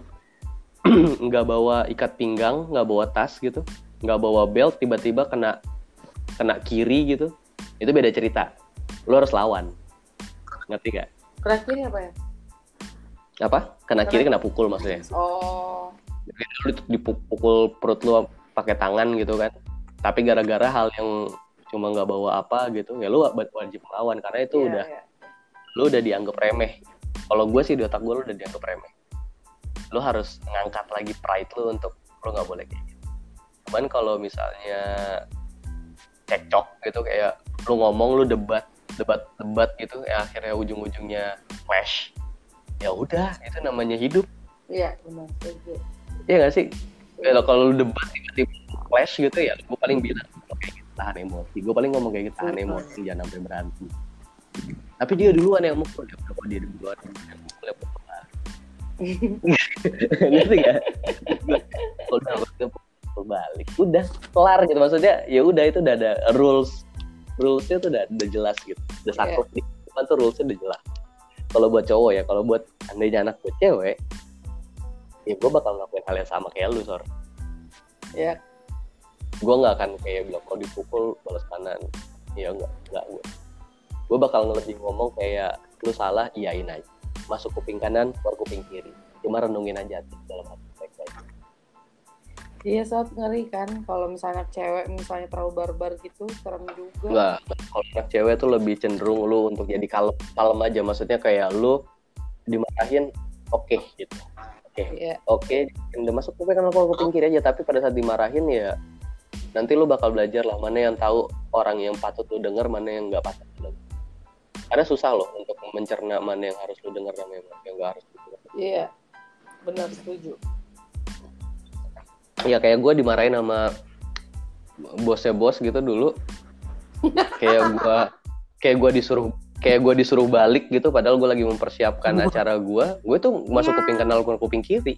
nggak bawa ikat pinggang nggak bawa tas gitu. Nggak bawa belt tiba-tiba kena kena kiri gitu. Itu beda cerita. Lo harus lawan ngerti gak Kena kiri apa ya? apa? Kena kiri kena pukul maksudnya? Oh, lu dipukul perut lu pakai tangan gitu kan? Tapi gara-gara hal yang cuma nggak bawa apa gitu ya lu wajib melawan. Karena itu iya, udah iya. lu udah dianggap remeh. Kalau gue sih di otak gue lu udah dianggap remeh. Lu harus ngangkat lagi pride lu untuk lu nggak boleh kayak gitu. Cuman kalau misalnya cekcok gitu kayak lu ngomong lu debat debat debat gitu ya akhirnya ujung-ujungnya clash ya udah itu namanya hidup Iya, benar. setuju. Iya gak sih? Kalau kalau lu debat tiba-tiba clash gitu ya, gue paling bilang "Lo kayak gitu tahan emosi. Gue paling ngomong kayak gitu tahan emosi jangan sampai berantem. Tapi dia duluan yang mukul ya, kenapa dia duluan yang mukul ya lah. Ngerti gak? Kalau udah balik, udah kelar gitu maksudnya. Ya udah itu udah ada rules, rulesnya tuh udah, udah jelas gitu, udah saklek di depan tuh rulesnya udah jelas. Kalau buat cowok ya, kalau buat andainya anak gue cewek, ya gue bakal ngelakuin hal yang sama kayak lu sor. Iya. gue nggak akan kayak bilang kalau dipukul balas kanan. Ya nggak nggak gue gue bakal lebih ngomong kayak lu salah iyain aja. Masuk kuping kanan keluar kuping kiri. Cuma renungin aja dalam hati Iya, saat ngeri kan kalau misalnya cewek misalnya terlalu barbar gitu, serem juga. nggak kalau anak cewek tuh lebih cenderung lu untuk jadi kalem kalem aja maksudnya kayak lu dimarahin oke gitu oke Iya, oke udah masuk kuping kanan keluar kuping kiri aja tapi pada saat dimarahin ya nanti lu bakal belajar lah mana yang tahu orang yang patut lu denger mana yang nggak patut lu denger karena susah loh untuk mencerna mana yang harus lu denger dan mana yang nggak harus lu denger iya. Benar, setuju. Ya kayak gue dimarahin sama bosnya bos gitu dulu. Kayak gue kayak gue disuruh kayak gue disuruh balik gitu padahal gue lagi mempersiapkan acara gue gue tuh masuk kuping kanan keluar kuping kiri.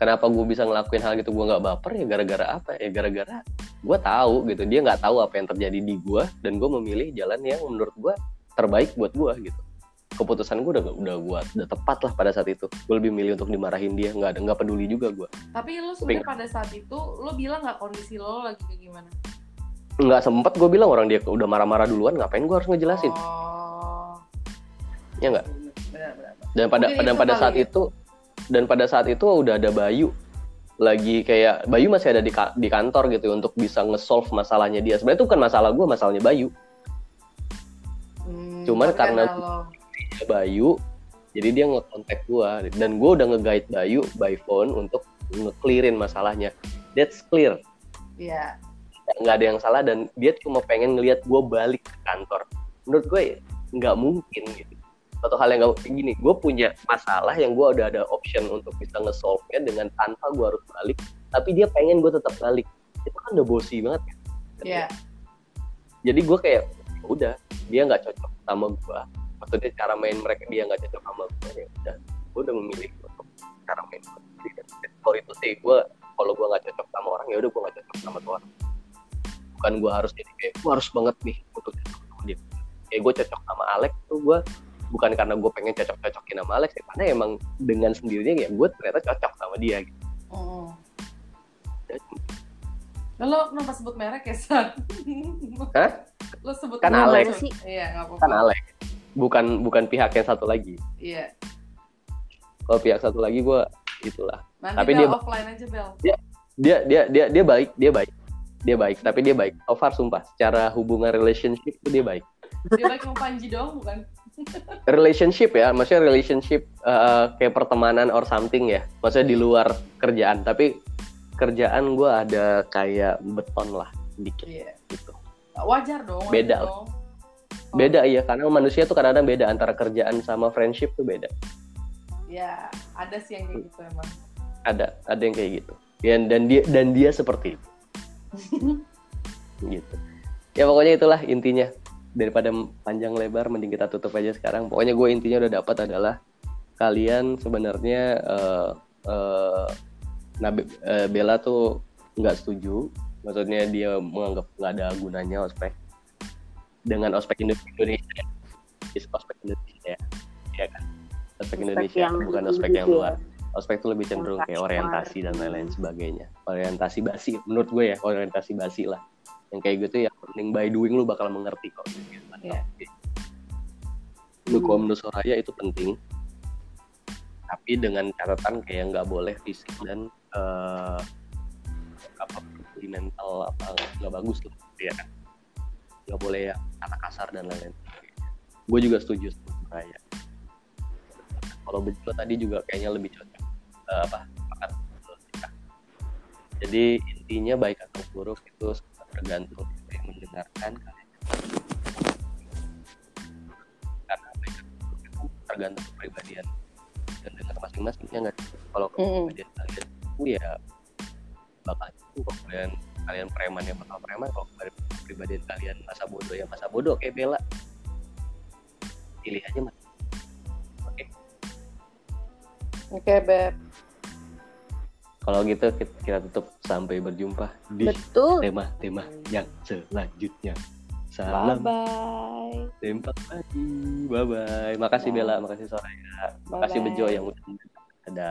Kenapa gue bisa ngelakuin hal gitu? Gue nggak baper ya gara-gara apa? Ya gara-gara gue tahu gitu. Dia nggak tahu apa yang terjadi di gue dan gue memilih jalan yang menurut gue terbaik buat gue gitu keputusan gue udah udah gue udah tepat lah pada saat itu. Gue lebih milih untuk dimarahin dia. Nggak ada nggak peduli juga gue Tapi lu sebenarnya pada saat itu, lu bilang nggak kondisi lo lagi kayak gimana? nggak sempet gue bilang orang dia udah marah-marah duluan ngapain gue harus ngejelasin? Oh. ya nggak? Dan pada Mungkin dan itu pada saat ya. itu dan pada saat itu udah ada Bayu. Lagi kayak Bayu masih ada di ka- di kantor gitu untuk bisa nge-solve masalahnya dia. Sebenarnya itu bukan masalah gue masalahnya Bayu. Hmm, Cuman karena- lo, Bayu jadi dia nge-contact gue dan gue udah nge-guide Bayu by phone untuk nge-clearin masalahnya. That's clear. Iya. nggak ada yang salah dan dia cuma pengen ngelihat gue balik ke kantor. Menurut gue ya, nggak mungkin gitu. Satu hal yang nggak mungkin. Gini gue punya masalah yang gue udah ada option untuk bisa nge-solve nya dengan tanpa gue harus balik tapi dia pengen gue tetap balik. Itu kan udah bosi banget kan Iya. jadi gue kayak "Ya udah dia nggak cocok sama gue maksudnya cara main mereka dia nggak cocok sama gue ya udah gue udah memilih untuk cara main gue Jadi, kalau itu sih gue kalau gue nggak cocok sama orang ya udah gue nggak cocok sama tuh orang bukan gue harus jadi kayak gue harus banget nih untuk cocok sama dia kayak gue cocok sama Alex tuh gue bukan karena gue pengen cocok-cocokin sama Alex ya, karena emang dengan sendirinya ya gue ternyata cocok sama dia gitu. Oh. Lo kenapa sebut merek ya, San? Hah? Lo sebut Kan Alex. sih. Iya, nggak apa-apa. kan Alex bukan bukan pihak yang satu lagi Iya. kalau pihak satu lagi gue itulah Nanti Tapi dia- offline aja, Bel. dia dia dia dia baik dia baik dia baik tapi dia baik so far sumpah secara hubungan relationship itu dia baik Dia baik sama Panji doang, bukan? relationship ya maksudnya relationship eh, kayak pertemanan or something ya maksudnya di luar kerjaan tapi kerjaan gue ada kayak beton lah dikit Iya. gitu Wajar dong. wajar Beda. dong. Oh, beda iya. Karena manusia tuh kadang-kadang beda. Antara kerjaan sama friendship tuh beda. Ya, ada sih yang kayak gitu emang. ada ada yang kayak gitu. Dan dan dia dan dia seperti itu. Gitu. Ya pokoknya itulah intinya. Daripada panjang lebar mending kita tutup aja sekarang. Pokoknya gue intinya udah dapat adalah kalian sebenarnya eh eh, nah Be- eh, Bella tuh nggak setuju. Maksudnya dia menganggap nggak ada gunanya ospek dengan ospek Indo- Indonesia. Is ospek Indonesia ya. Kan? Ospek Ospek Indonesia yang bukan ospek yang luar. ospek itu lebih cenderung kayak orientasi dan lain-lain sebagainya. Orientasi basi menurut gue ya orientasi basi lah. Yang kayak gitu ya learning by doing lu bakal mengerti kok. Iya. Untuk Hmm. menurut Soraya itu penting. Tapi dengan catatan kayak nggak boleh fisik dan eh, apa mental apa nggak bagus lah. Ya kan nggak boleh ya kata kasar dan lain-lain. Gue juga setuju sama Soraya kalau bejo tadi juga kayaknya lebih cocok eh, apa pakat nikah. jadi intinya baik atau buruk itu tergantung siapa yang mendengarkan kalian karena baik atau buruk itu tergantung kepribadian dan dengar masing-masing ya nggak? Kalau kepribadian kalian itu ya bakal itu kalau kalian preman ya bakal preman kalau kepribadian kalian masa bodoh ya masa bodoh kayak Bella. Pilih aja mas. Oke. Oke, Beb. kalau gitu kita, kita tutup sampai berjumpa di Betul. tema-tema yang selanjutnya. Bye salam. Bye. tembak lagi bye bye makasih Bye. Bella. Makasih Soraya. Makasih. Bejo yang udah ada